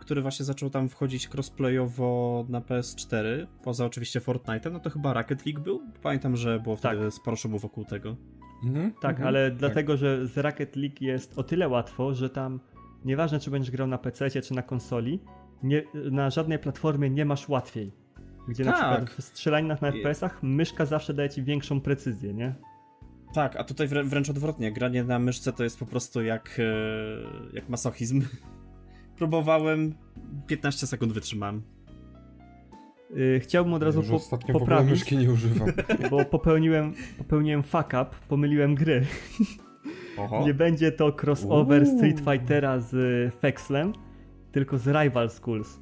który właśnie zaczął tam wchodzić crossplayowo na PS4, poza oczywiście Fortnite'em, no to chyba Rocket League był. Pamiętam, że było wtedy Tak. sporo szumu wokół tego. Mhm, Tak, mhm, ale tak. dlatego, że z Rocket League jest o tyle łatwo, że tam nieważne czy będziesz grał na PC czy na konsoli, nie, na żadnej platformie nie masz łatwiej. Gdzie na Tak. przykład w strzelaninach na FPS-ach myszka zawsze daje ci większą precyzję, nie? Tak, a tutaj wrę- wręcz odwrotnie. Granie na myszce to jest po prostu jak, e, jak masochizm. Próbowałem, 15 sekund wytrzymałem. Yy, chciałbym od razu Już po, ostatnio poprawić, myszki nie używam. bo popełniłem, popełniłem fuck up, pomyliłem gry. Oho. Nie będzie to crossover Uuu. Street Fightera z y, Fexlem, tylko z Rival Schools.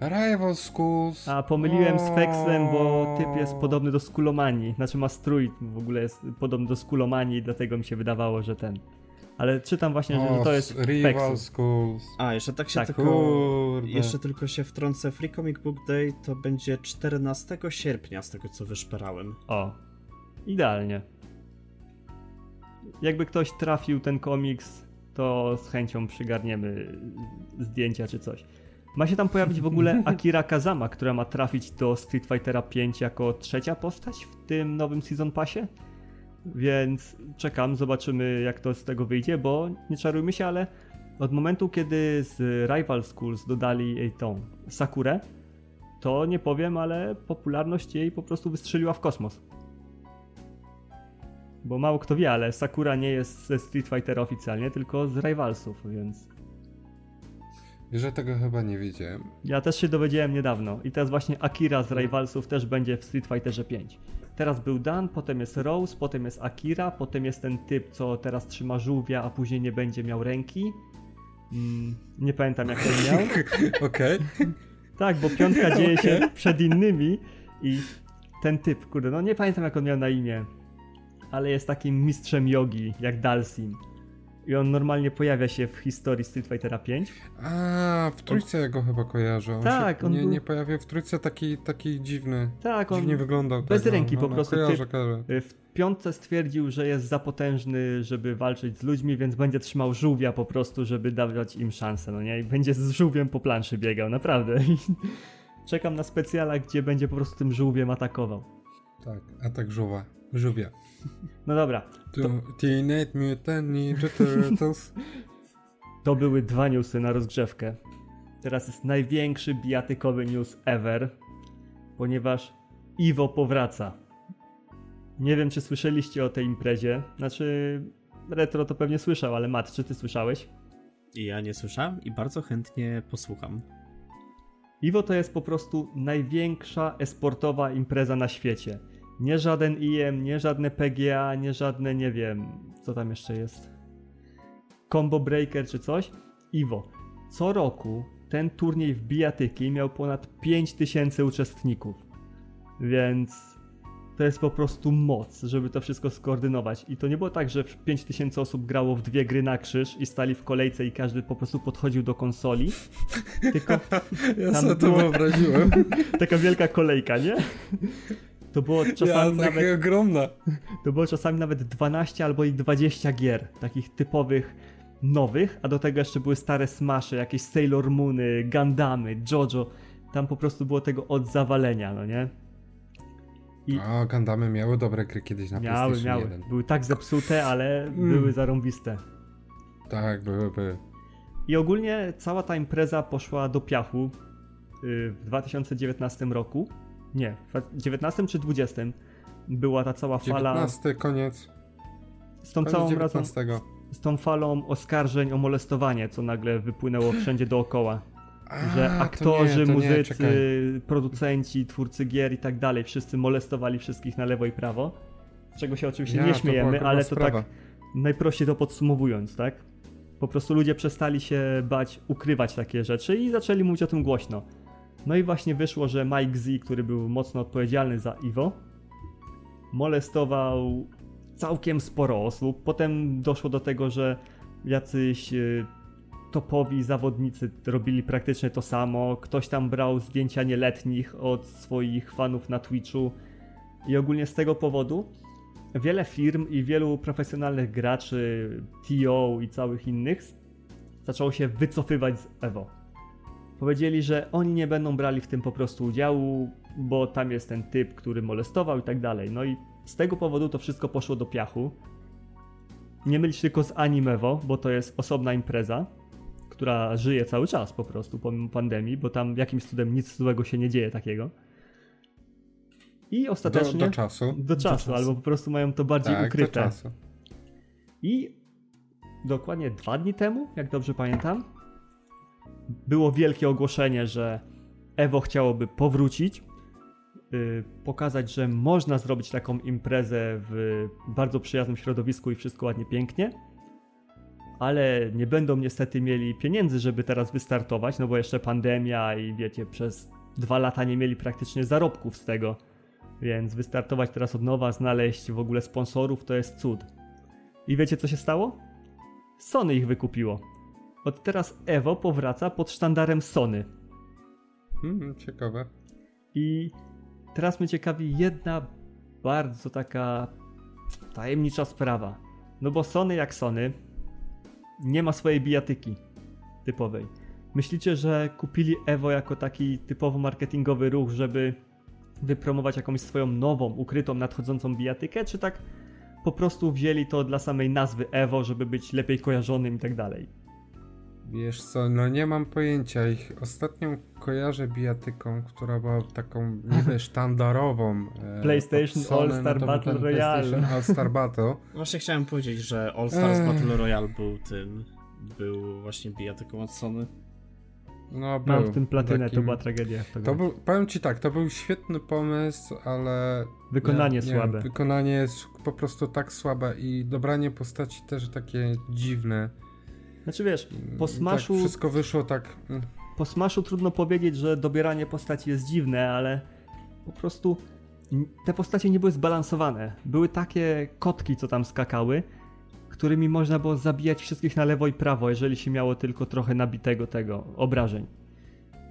Rival Schools. A pomyliłem z Fexlem, bo typ jest podobny do Skulomanii. Znaczy ma strój w ogóle jest podobny do Skulomanii, dlatego mi się wydawało, że ten. Ale czytam właśnie, że, że to jest Rival. Schools. A, jeszcze tak się Tak. tylko... Kurde. Jeszcze tylko się wtrącę. Free Comic Book Day to będzie 14 sierpnia, z tego co wyszperałem. O, idealnie. Jakby ktoś trafił ten komiks, to z chęcią przygarniemy zdjęcia czy coś. Ma się tam pojawić w ogóle Akira Kazama, która ma trafić do Street Fightera 5 jako trzecia postać w tym nowym Season Passie. Więc czekam, zobaczymy jak to z tego wyjdzie, bo nie czarujmy się, ale od momentu kiedy z Rival Schools dodali jej tą Sakurę, to nie powiem, ale popularność jej po prostu wystrzeliła w kosmos. Bo mało kto wie, ale Sakura nie jest ze Street Fightera oficjalnie, tylko z Rivalsów, więc Wiesz, że tego chyba nie widziałem. ja też się dowiedziałem niedawno. I teraz właśnie Akira z Rivalsów też będzie w Street Fighterze 5. Teraz był Dan, potem jest Rose, potem jest Akira, potem jest ten typ, co teraz trzyma żółwia, a później nie będzie miał ręki. Mm, nie pamiętam jak on miał. Okej. Tak, bo piątka dzieje się przed innymi i ten typ, kurde, no nie pamiętam jak on miał na imię, ale jest takim mistrzem jogi, jak Dalsim. I on normalnie pojawia się w historii Street Fightera 5. A, w trójce ja go chyba kojarzę. On Tak, on nie, był- nie pojawił w trójce taki, taki dziwny. Tak, on Dziwnie wyglądał. bez ręki no, po no, prostu Kojarzę, kojarzę. w piątce stwierdził, że jest za potężny, żeby walczyć z ludźmi, więc będzie trzymał żółwia po prostu, żeby dawać im szansę, no nie? I będzie z żółwiem po planszy biegał, naprawdę. Czekam na specjala, gdzie będzie po prostu tym żółwiem atakował. Tak, atak żółwa. Żółwia. No dobra, Tu, Teenage Mutant Ninja Turtles. To były dwa newsy na rozgrzewkę. Teraz jest największy bijatykowy news ever, ponieważ Iwo powraca. Nie wiem, czy słyszeliście o tej imprezie. Znaczy, Retro to pewnie słyszał, ale Mat, czy ty słyszałeś? I ja nie słyszałem i bardzo chętnie posłucham. Iwo to jest po prostu największa esportowa impreza na świecie. Nie żaden IM, nie żadne PGA, nie żadne, nie wiem, co tam jeszcze jest. Combo Breaker czy coś. Iwo. Co roku ten turniej w bijatyki miał ponad 5000 uczestników. Więc to jest po prostu moc, żeby to wszystko skoordynować. I to nie było tak, że 5000 osób grało w dwie gry na krzyż i stali w kolejce i każdy po prostu podchodził do konsoli. Tylko Ja sobie to wyobraziłem. taka wielka kolejka, nie? To było czasami ja, nawet ogromna. to było czasami nawet 12 albo i 20 gier, takich typowych nowych, a do tego jeszcze były stare smasze, jakieś Sailor Moony, Gundamy, JoJo. Tam po prostu było tego od zawalenia, no nie? I A, Gundamy miały dobre gry kiedyś na miały, PlayStation miały. 1. Były tak zepsute, ale Mm. były zarąbiste. Tak, były, były. I ogólnie cała ta impreza poszła do piachu y, w 2019 roku. Nie, w 19 czy 20 była ta cała fala 19 koniec. z tą Koniec całą razem 19. z tą falą oskarżeń o molestowanie, co nagle wypłynęło wszędzie dookoła. że A, to aktorzy, nie, to nie, muzycy, czekaj. producenci, twórcy gier i tak dalej, wszyscy molestowali wszystkich na lewo i prawo. Z czego się oczywiście Ja, nie to śmiejemy, gruba ale to sprawa. tak najprościej to podsumowując, tak? Po prostu ludzie przestali się bać ukrywać takie rzeczy i zaczęli mówić o tym głośno. No i właśnie wyszło, że Mike Z, który był mocno odpowiedzialny za Iwo, molestował całkiem sporo osób. Potem doszło do tego, że jacyś y, topowi zawodnicy robili praktycznie to samo. Ktoś tam brał zdjęcia nieletnich od swoich fanów na Twitchu. I ogólnie z tego powodu wiele firm i wielu profesjonalnych graczy, TO i całych innych zaczęło się wycofywać z Evo. Powiedzieli, że oni nie będą brali w tym po prostu udziału, bo tam jest ten typ, który molestował i tak dalej. No i z tego powodu to wszystko poszło do piachu. Nie mylić tylko z Animewo, bo to jest osobna impreza, która żyje cały czas po prostu pomimo pandemii, bo tam jakimś cudem nic złego się nie dzieje takiego. I ostatecznie. Do, do czasu. Do czasu, do czasu, albo po prostu mają to bardziej tak, ukryte. Do czasu. I dokładnie dwa dni temu, jak dobrze pamiętam, było wielkie ogłoszenie, że Evo chciałoby powrócić, yy, pokazać, że można zrobić taką imprezę w bardzo przyjaznym środowisku i wszystko ładnie, pięknie, ale nie będą niestety mieli pieniędzy, żeby teraz wystartować, no bo jeszcze pandemia i wiecie, przez dwa lata nie mieli praktycznie zarobków z tego, więc wystartować teraz od nowa, znaleźć w ogóle sponsorów to jest cud. I wiecie co się stało? Sony ich wykupiło. Od teraz Evo powraca pod sztandarem Sony. Hmm, ciekawe. I teraz mnie ciekawi jedna bardzo taka tajemnicza sprawa. No bo Sony jak Sony nie ma swojej bijatyki typowej. Myślicie, że kupili Evo jako taki typowo marketingowy ruch, żeby wypromować jakąś swoją nową, ukrytą, nadchodzącą bijatykę, czy tak po prostu wzięli to dla samej nazwy Evo, żeby być lepiej kojarzonym i tak dalej? Wiesz co, no nie mam pojęcia. Ich ostatnią kojarzę bijatyką, która była taką niby sztandarową. E, PlayStation All Star no Battle Royale. All Star Battle. Właśnie chciałem powiedzieć, że All Stars Battle Royale był tym, był właśnie bijatyką od Sony. No, był Mam w tym platynę, takim... to była tragedia. To był, powiem ci tak, to był świetny pomysł, ale... Wykonanie nie, słabe. Nie, wykonanie jest po prostu tak słabe i dobranie postaci też takie dziwne. Znaczy wiesz, po tak Smashu... Tak wszystko wyszło tak... Mm. Po Smashu trudno powiedzieć, że dobieranie postaci jest dziwne, ale po prostu te postacie nie były zbalansowane. Były takie kotki, co tam skakały, którymi można było zabijać wszystkich na lewo i prawo, jeżeli się miało tylko trochę nabitego tego obrażeń.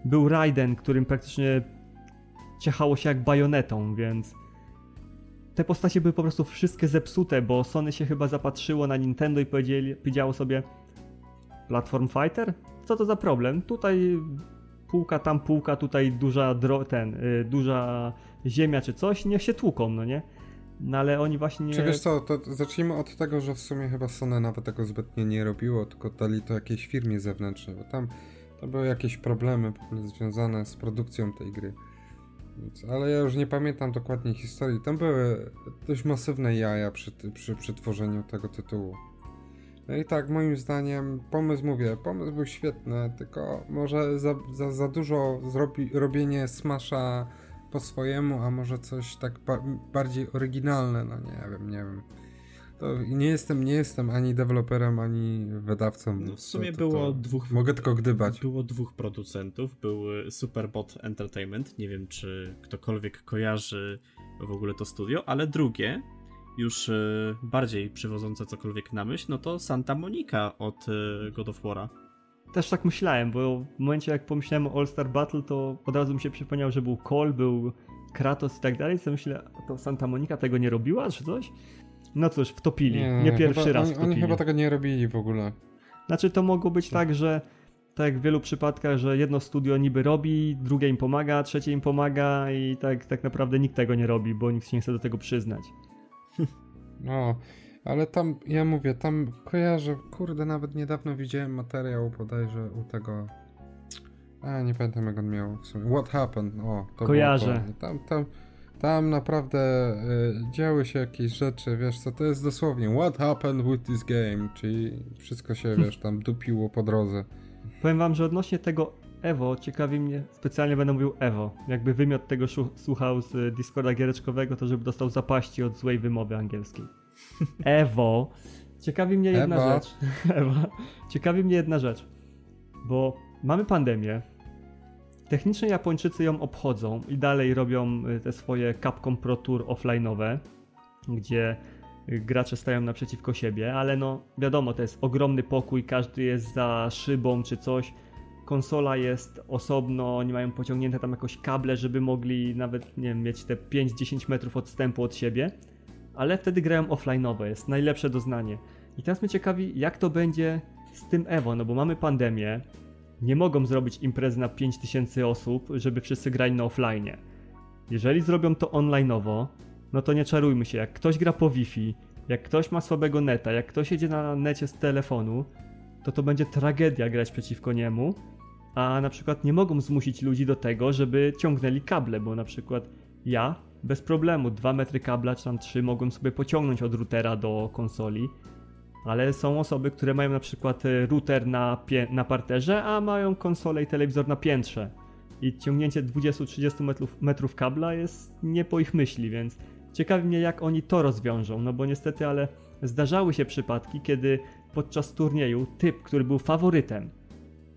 Był Raiden, którym praktycznie ciechało się jak bajonetą, więc te postacie były po prostu wszystkie zepsute, bo Sony się chyba zapatrzyło na Nintendo i powiedziało sobie Platform Fighter? Co to za problem? Tutaj półka, tam półka, tutaj duża dro ten, y, duża ziemia czy coś, niech się tłuką, no nie? No ale oni właśnie nie... Czy wiesz co, to zacznijmy od tego, że w sumie chyba Sony nawet tego zbytnio nie robiło, tylko dali to jakiejś firmie zewnętrznej, bo tam to były jakieś problemy związane z produkcją tej gry. Ale ja już nie pamiętam dokładnie historii. Tam były dość masywne jaja przy, przy, przy tworzeniu tego tytułu. No i tak, moim zdaniem, pomysł, mówię, pomysł był świetny, tylko może za, za, za dużo zrobi, robienie Smasha po swojemu, a może coś tak ba bardziej oryginalne, no nie wiem, nie wiem. To nie jestem, nie jestem ani deweloperem, ani wydawcą. No w sumie to, to, było to dwóch. Mogę tylko gdybać. Było dwóch producentów. Był Superbot Entertainment. Nie wiem, czy ktokolwiek kojarzy w ogóle to studio, ale drugie, już e, bardziej przywodzące cokolwiek na myśl, no to Santa Monica od e, God of War'a. Też tak myślałem, bo w momencie jak pomyślałem o All Star Battle, to od razu mi się przypomniał, że był Cole, był Kratos i tak dalej, co myślę, to Santa Monica tego nie robiła, czy coś? No cóż, wtopili. Nie, nie pierwszy chyba, raz oni, wtopili. Oni chyba tego nie robili w ogóle. Znaczy to mogło być tak, że tak jak w wielu przypadkach, że jedno studio niby robi, drugie im pomaga, trzecie im pomaga i tak, tak naprawdę nikt tego nie robi, bo nikt się nie chce do tego przyznać. No, ale tam, ja mówię, tam kojarzę, kurde, nawet niedawno widziałem materiał bodajże u tego, a nie pamiętam jak on miał w sumie, What Happened, o, to Kojarzę. Było tam, tam, tam naprawdę y, działy się jakieś rzeczy, wiesz co, to jest dosłownie What happened with this game, czyli wszystko się, wiesz, tam dupiło po drodze. Powiem wam, że odnośnie tego Evo, ciekawi mnie, specjalnie będę mówił Evo. Jakby wymiot tego słuchał z Discorda giereczkowego, to żeby dostał zapaści od złej wymowy angielskiej. Evo. Ciekawi mnie jedna Ewa. rzecz. Ewa. Ciekawi mnie jedna rzecz. Bo mamy pandemię. Technicznie Japończycy ją obchodzą i dalej robią y, te swoje Capcom Pro Tour offline'owe, gdzie gracze stają naprzeciwko siebie, ale no wiadomo, to jest ogromny pokój, każdy jest za szybą czy coś konsola jest osobno, oni mają pociągnięte tam jakoś kable, żeby mogli nawet, nie wiem, mieć te 5-10 metrów odstępu od siebie, ale wtedy grają offline'owe, jest najlepsze doznanie. I teraz mnie ciekawi, jak to będzie z tym Evo, no bo mamy pandemię, nie mogą zrobić imprezy na 5000 osób, żeby wszyscy grali na offline. Jeżeli zrobią to onlineowo, no to nie czarujmy się, jak ktoś gra po Wi-Fi, jak ktoś ma słabego neta, jak ktoś jedzie na necie z telefonu, to to będzie tragedia grać przeciwko niemu, a na przykład nie mogą zmusić ludzi do tego, żeby ciągnęli kable, bo na przykład ja bez problemu 2 metry kabla czy tam 3 mogłem sobie pociągnąć od routera do konsoli, ale są osoby, które mają na przykład e, router na, na parterze, a mają konsolę i telewizor na piętrze. I ciągnięcie 20-30 metrów, metrów kabla jest nie po ich myśli, więc ciekawi mnie jak oni to rozwiążą, no bo niestety, ale zdarzały się przypadki, kiedy podczas turnieju typ, który był faworytem,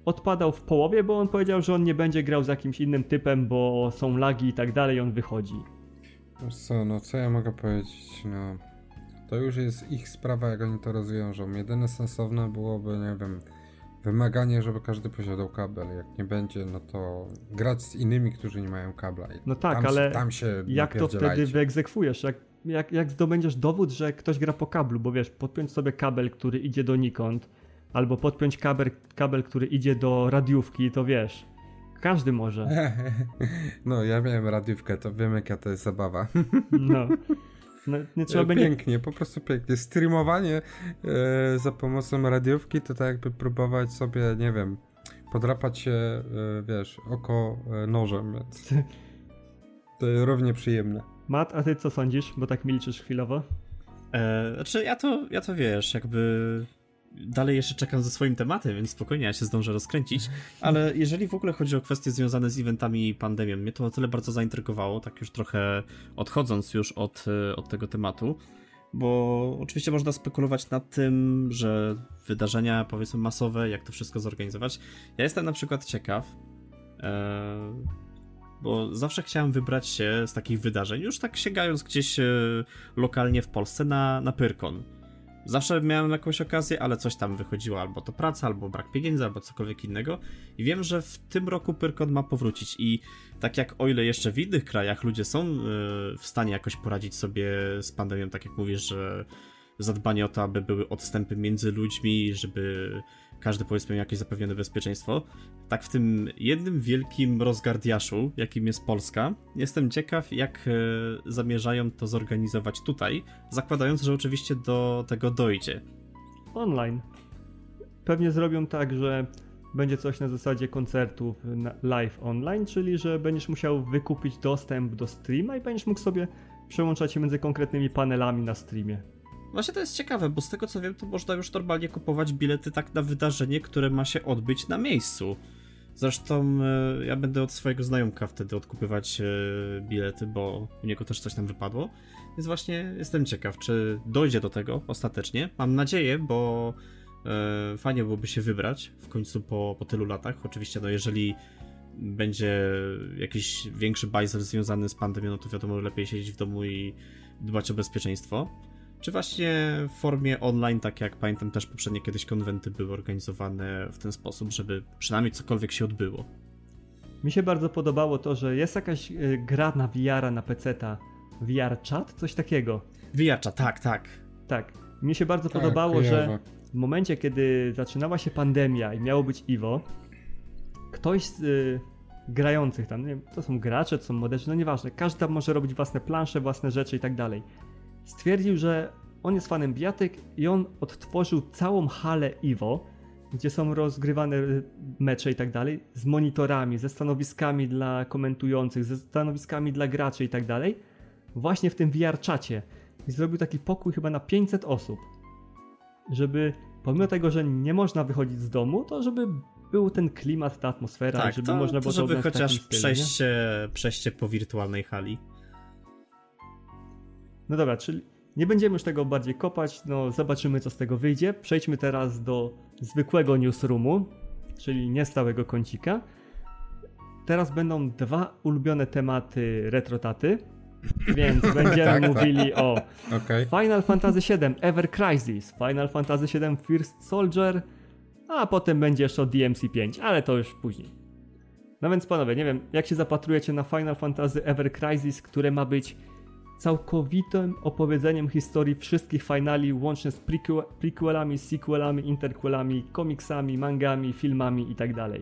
odpadał w połowie, bo on powiedział, że on nie będzie grał z jakimś innym typem, bo są lagi i tak dalej, on wychodzi. co, no co ja mogę powiedzieć, no... To już jest ich sprawa, jak oni to rozwiążą. Jedyne sensowne byłoby, nie wiem, wymaganie, żeby każdy posiadał kabel. Jak nie będzie, no to grać z innymi, którzy nie mają kabla. No tak, tam ale tam się jak to wtedy wyegzekwujesz? Jak, jak, jak zdobędziesz dowód, że ktoś gra po kablu, bo wiesz, podpiąć sobie kabel, który idzie donikąd, albo podpiąć kabel, kabel który idzie do radiówki, to wiesz, każdy może. No, ja miałem radiówkę, to wiem jaka to jest zabawa. No. No, nie trzeba będzie... Pięknie, po prostu pięknie. Streamowanie e, za pomocą radiówki to tak jakby próbować sobie, nie wiem, podrapać się, e, wiesz, oko e, nożem, więc to równie przyjemne. Mat, a ty co sądzisz? Bo tak milczysz chwilowo. E, znaczy ja to, ja to wiesz, jakby dalej jeszcze czekam ze swoim tematem, więc spokojnie ja się zdążę rozkręcić. Ale jeżeli w ogóle chodzi o kwestie związane z eventami i pandemią, mnie to o tyle bardzo zaintrygowało, tak już trochę odchodząc już od, od tego tematu, bo oczywiście można spekulować nad tym, że wydarzenia powiedzmy masowe, jak to wszystko zorganizować. Ja jestem na przykład ciekaw, e, bo zawsze chciałem wybrać się z takich wydarzeń, już tak sięgając gdzieś e, lokalnie w Polsce na, na Pyrkon Zawsze miałem jakąś okazję, ale coś tam wychodziło, albo to praca, albo brak pieniędzy, albo cokolwiek innego. I wiem, że w tym roku Pyrkon ma powrócić i tak jak o ile jeszcze w innych krajach ludzie są e, w stanie jakoś poradzić sobie z pandemią, tak jak mówisz, że zadbanie o to, aby były odstępy między ludźmi, żeby każdy powiedzmy miał jakieś zapewnione bezpieczeństwo. Tak w tym jednym wielkim rozgardiaszu, jakim jest Polska, jestem ciekaw, jak e, zamierzają to zorganizować tutaj, zakładając, że oczywiście do tego dojdzie. Online. Pewnie zrobią tak, że będzie coś na zasadzie koncertów live online, czyli że będziesz musiał wykupić dostęp do streama i będziesz mógł sobie przełączać się między konkretnymi panelami na streamie. Właśnie to jest ciekawe, bo z tego co wiem, to można już normalnie kupować bilety tak na wydarzenie, które ma się odbyć na miejscu. Zresztą e, ja będę od swojego znajomka wtedy odkupywać e, bilety, bo u niego też coś tam wypadło. Więc właśnie jestem ciekaw, czy dojdzie do tego ostatecznie. Mam nadzieję, bo e, fajnie byłoby się wybrać w końcu po, po tylu latach. Oczywiście, no jeżeli będzie jakiś większy bajzel związany z pandemią, no to wiadomo, lepiej siedzieć w domu i dbać o bezpieczeństwo. Czy właśnie w formie online, tak jak pamiętam też poprzednie kiedyś konwenty były organizowane w ten sposób, żeby przynajmniej cokolwiek się odbyło? Mi się bardzo podobało to, że jest jakaś y, gra na VR, na PC-ta. VR chat? Coś takiego. VR chat, tak, tak. Tak. Mi się bardzo tak, podobało, że w momencie, kiedy zaczynała się pandemia i miało być Iwo, ktoś z y, grających tam, nie wiem, to są gracze, to są moderzy, no nieważne, każdy tam może robić własne plansze, własne rzeczy i tak dalej stwierdził, że on jest fanem bijatyk i on odtworzył całą halę Iwo, gdzie są rozgrywane mecze i tak dalej, z monitorami, ze stanowiskami dla komentujących, ze stanowiskami dla graczy i tak dalej, właśnie w tym VR-czacie. I zrobił taki pokój chyba na 500 osób, żeby pomimo tego, że nie można wychodzić z domu, to żeby był ten klimat, ta atmosfera, tak, żeby to, można było to żeby chociaż przejście, przejście po wirtualnej hali. No dobra, czyli nie będziemy już tego bardziej kopać, no zobaczymy co z tego wyjdzie. Przejdźmy teraz do zwykłego newsroomu, czyli niestałego kącika. Teraz będą dwa ulubione tematy retrotaty, więc będziemy tak, tak, mówili o okay. Final Fantasy VII Ever Crisis, Final Fantasy VII First Soldier, a potem będzie jeszcze o DMC 5, ale to już później. No więc panowie, nie wiem, jak się zapatrujecie na Final Fantasy Ever Crisis, które ma być całkowitym opowiedzeniem historii wszystkich finali, łącznie z prequel, prequelami, sequelami, interquelami, komiksami, mangami, filmami itd. Tak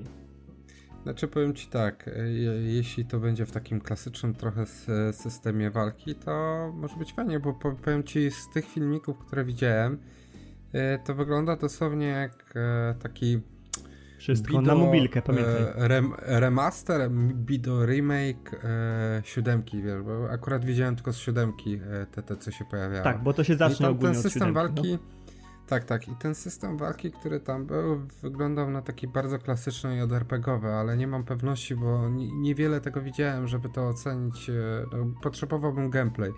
Znaczy powiem ci tak, e, jeśli to będzie w takim klasycznym trochę systemie walki, to może być fajnie, bo powiem ci z tych filmików, które widziałem, e, to wygląda dosłownie jak e, taki wszystko Bido, na mobilkę, pamiętaj. Rem, remaster, Bido remake e, siódemki, wiesz, bo akurat widziałem tylko z siódemki te, te co się pojawiało. Tak, bo to się zacznie ogólnie ten system siódemki, walki, no. Tak, tak. I ten system walki, który tam był, wyglądał na taki bardzo klasyczny i odrpegowy, ale nie mam pewności, bo niewiele tego widziałem, żeby to ocenić. E, no, potrzebowałbym gameplay.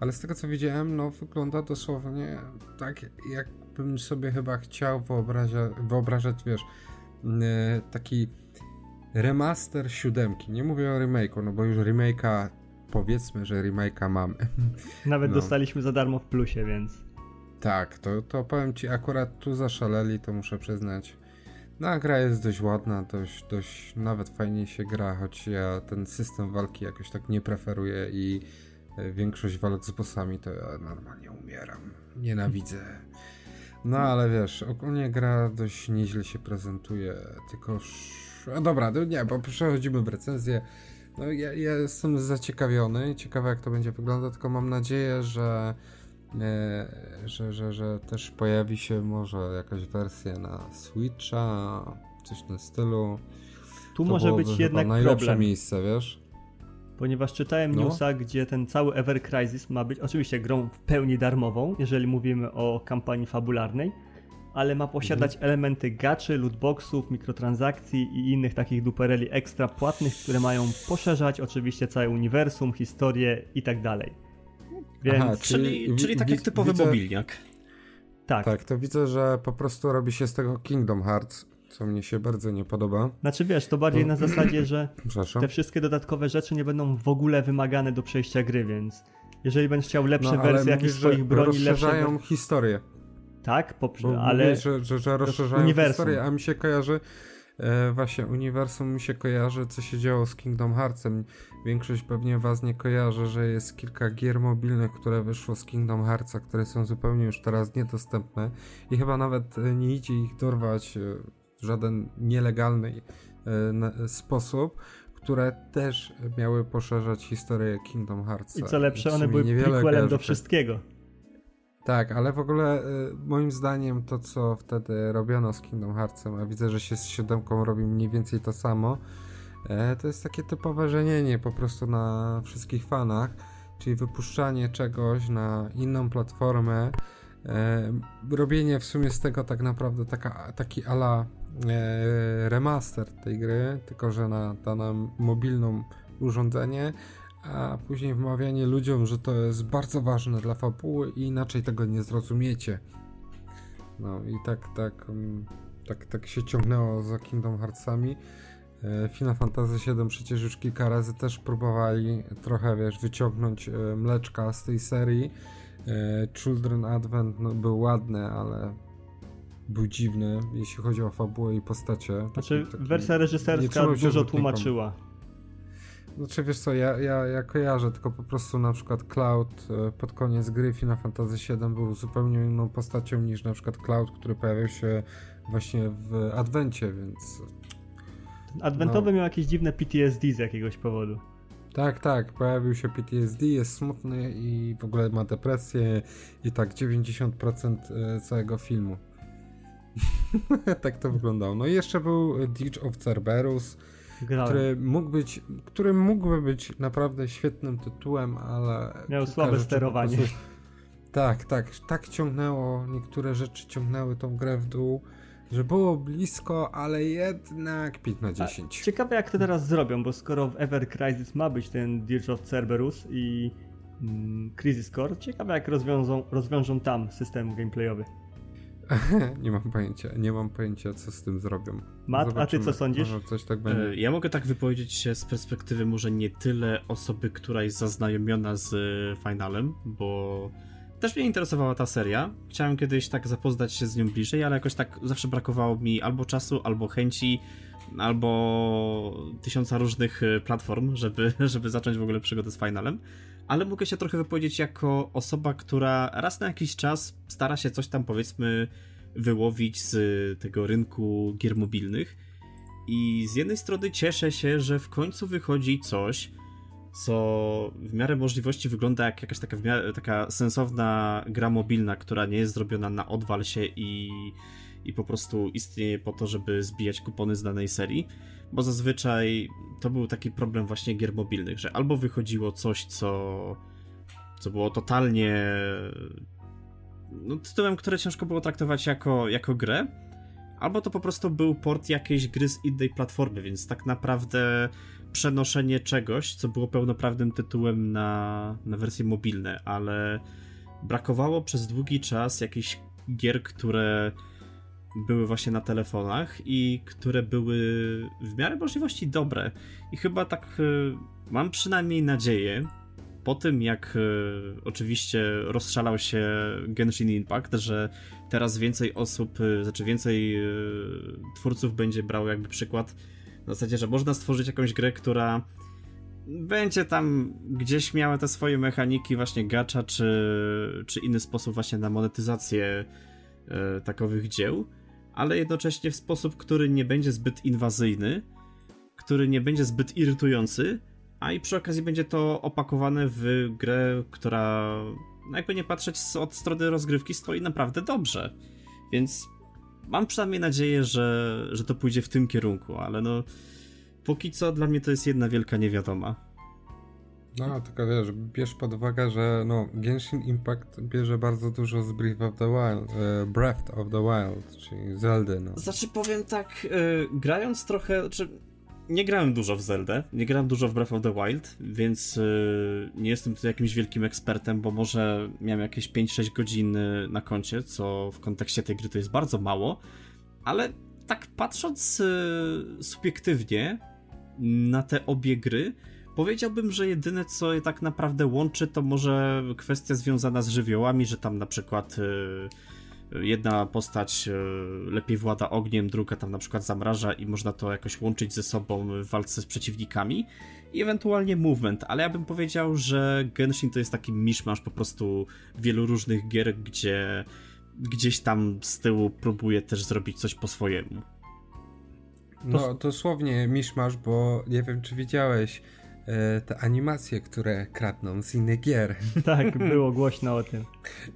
Ale z tego co widziałem, no wygląda dosłownie tak, jakbym sobie chyba chciał wyobrażać, wyobrażać wiesz, e, taki remaster siódemki. Nie mówię o remake'u, no bo już remake'a, powiedzmy, że remake'a mamy. Nawet no. dostaliśmy za darmo w plusie, więc... Tak, to, to powiem ci, akurat tu zaszaleli, to muszę przyznać. No, gra jest dość ładna, dość, dość nawet fajnie się gra, choć ja ten system walki jakoś tak nie preferuję i e, większość walk z bossami to ja normalnie umieram. Nienawidzę. No ale wiesz, ogólnie gra dość nieźle się prezentuje, tylko. No dobra, no nie, bo przechodzimy w recenzję. No ja, ja jestem zaciekawiony, ciekawe jak to będzie wyglądać, tylko mam nadzieję, że E, że, że, że też pojawi się może jakaś wersja na Switcha, coś tym stylu. Tu to może być jednak najlepsze problem. miejsce, wiesz? Ponieważ czytałem no. newsa, gdzie ten cały Ever Crisis ma być oczywiście grą w pełni darmową, jeżeli mówimy o kampanii fabularnej, ale ma posiadać mhm. elementy gaczy, lootboxów, mikrotransakcji i innych takich dupereli ekstra płatnych, które mają poszerzać oczywiście całe uniwersum, historię i tak dalej. Więc... Aha, czyli, czyli, tak jak typowy widzę, mobilniak. Tak. Tak, to widzę, że po prostu robi się z tego Kingdom Hearts, co mnie się bardzo nie podoba. Znaczy wiesz, to bardziej na zasadzie, że te wszystkie dodatkowe rzeczy nie będą w ogóle wymagane do przejścia gry, więc jeżeli będziesz chciał lepsze no, wersje jakichś swoich broni, rozszerzają lepsze... historię. Tak, poprze- ale... Mówię, że, że, że rozszerzają uniwersum. historię, a mi się kojarzy e, właśnie uniwersum mi się kojarzy, co się działo z Kingdom Heartsem. Większość pewnie was nie kojarzy, że jest kilka gier mobilnych, które wyszło z Kingdom Heartsa, które są zupełnie już teraz niedostępne i chyba nawet e, nie idzie ich dorwać e, żaden nielegalny e, sposób, które też miały poszerzać historię Kingdom Heartsa. I co lepsze, one były prequelem do wszystkiego. Tak, ale w ogóle moim zdaniem to, co wtedy robiono z Kingdom Heartsem, a widzę, że się z siódemką robi mniej więcej to samo, E, to jest takie typowe żenienie po prostu na wszystkich fanach, czyli wypuszczanie czegoś na inną platformę, e, robienie w sumie z tego tak naprawdę taka, taki ala e, remaster tej gry, tylko że na, na mobilną urządzenie, a później wmawianie ludziom, że to jest bardzo ważne dla fabuły i inaczej tego nie zrozumiecie. No i tak, tak, mm, tak, tak się ciągnęło za Kingdom Heartsami. E, Final Fantasy VII przecież już kilka razy też próbowali trochę, wiesz, wyciągnąć e, mleczka z tej serii. E, Children Advent no, był ładny, ale był dziwny, jeśli chodzi o fabułę i postacie. Znaczy, taki, wersja reżyserska dużo tłumaczyła. Znaczy, wiesz co, ja, ja, ja kojarzę, tylko po prostu na przykład Cloud pod koniec gry Final Fantasy VII był zupełnie inną postacią niż na przykład Cloud, który pojawił się właśnie w Adwencie, więc Adwentowy no. miał jakieś dziwne PTSD z jakiegoś powodu. Tak, tak, pojawił się PTSD, jest smutny i w ogóle ma depresję i tak 90% e, całego filmu. tak to wyglądało. No i jeszcze był Ditch of Cerberus, który mógł być, który mógłby być naprawdę świetnym tytułem, ale... Miał słabe sterowanie. Prostu... Tak, tak, tak ciągnęło, niektóre rzeczy ciągnęły tą grę w dół że było blisko, ale jednak 5 na 10. A ciekawe jak to teraz zrobią, bo skoro w Ever Crisis ma być ten Dirge of Cerberus i mm, Crisis Core, ciekawe jak rozwiążą, rozwiążą tam system gameplayowy. nie mam pojęcia, nie mam pojęcia co z tym zrobią. Matt, a ty co sądzisz? coś tak będzie. E, ja mogę tak wypowiedzieć się z perspektywy może nie tyle osoby, która jest zaznajomiona z e, finalem, bo też mnie interesowała ta seria. Chciałem kiedyś tak zapoznać się z nią bliżej, ale jakoś tak zawsze brakowało mi albo czasu, albo chęci, albo tysiąca różnych e, platform, żeby, żeby zacząć w ogóle przygodę z finalem. Ale mogę się trochę wypowiedzieć jako osoba, która raz na jakiś czas stara się coś tam powiedzmy wyłowić z tego rynku gier mobilnych. I z jednej strony cieszę się, że w końcu wychodzi coś, co w miarę możliwości wygląda jak jakaś taka, miarę, taka sensowna gra mobilna, która nie jest zrobiona na odwal się i, i po prostu istnieje po to, żeby zbijać kupony z danej serii, bo zazwyczaj to był taki problem właśnie gier mobilnych, że albo wychodziło coś, co, co było totalnie no, tytułem, które ciężko było traktować jako, jako grę, albo to po prostu był port jakiejś gry z innej platformy, więc tak naprawdę przenoszenie czegoś, co było pełnoprawnym tytułem na, na wersje mobilne, ale brakowało przez długi czas jakichś gier, które były właśnie na telefonach i które były w miarę możliwości dobre. I chyba tak y, mam przynajmniej nadzieję, po tym jak y, oczywiście rozszalał się Genshin Impact, że teraz więcej osób, y, znaczy więcej twórców będzie brało jakby przykład w zasadzie, że można stworzyć jakąś grę, która będzie tam gdzieś miała te swoje mechaniki właśnie gacza, czy, czy inny sposób właśnie na monetyzację e, takowych dzieł, ale jednocześnie w sposób, który nie będzie zbyt inwazyjny, który nie będzie zbyt irytujący, a i przy okazji będzie to opakowane w grę, która no jakby nie patrzeć od strony rozgrywki stoi naprawdę dobrze. Więc mam przynajmniej nadzieję, że, że to pójdzie w tym kierunku, ale no póki co dla mnie to jest jedna wielka niewiadoma. No, tylko wiesz, bierz pod uwagę, że no, Genshin Impact bierze bardzo dużo z Breath of the Wild, e, Breath of the Wild, czyli Zelda. No. Znaczy powiem tak, e, grając trochę, znaczy nie grałem dużo w Zeldę, nie grałem dużo w Breath of the Wild, więc e, nie jestem tu jakimś wielkim ekspertem, bo może miałem jakieś 5-6 godzin na koncie, co w kontekście tej gry to jest bardzo mało, ale tak patrząc subiektywnie na te obie gry, Powiedziałbym, że jedyne co je tak naprawdę łączy, to może kwestia związana z żywiołami, że tam na przykład y, jedna postać y, lepiej włada ogniem, druga tam na przykład zamraża i można to jakoś łączyć ze sobą w walce z przeciwnikami i ewentualnie movement, ale ja bym powiedział, że Genshin to jest taki miszmasz po prostu wielu różnych gier, gdzie gdzieś tam z tyłu próbuje też zrobić coś po swojemu. No, dosłownie miszmasz, bo nie wiem, czy widziałeś, E, te animacje, które kradną z innych gier. Tak, było głośno o tym.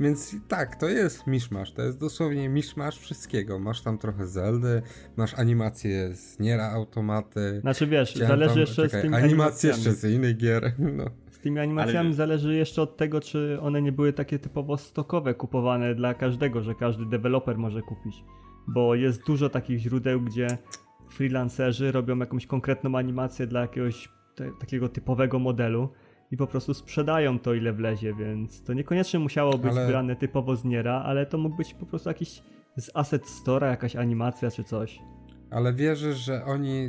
Więc tak, to jest miszmasz, to jest dosłownie miszmasz wszystkiego. Masz tam trochę Zeldy, masz animacje z Niera Automaty. Znaczy wiesz, Chciałem zależy tam, jeszcze czekaj, z tymi animacje jeszcze z innych gier. No. Z tymi animacjami Ale... zależy jeszcze od tego, czy one nie były takie typowo stokowe, kupowane dla każdego, że każdy deweloper może kupić. Bo jest dużo takich źródeł, gdzie freelancerzy robią jakąś konkretną animację dla jakiegoś te, takiego typowego modelu i po prostu sprzedają to ile wlezie, więc to niekoniecznie musiało być ale... brane typowo z Niera, ale to mógł być po prostu jakiś z Asset Store'a jakaś animacja czy coś. Ale wierzysz, że oni e,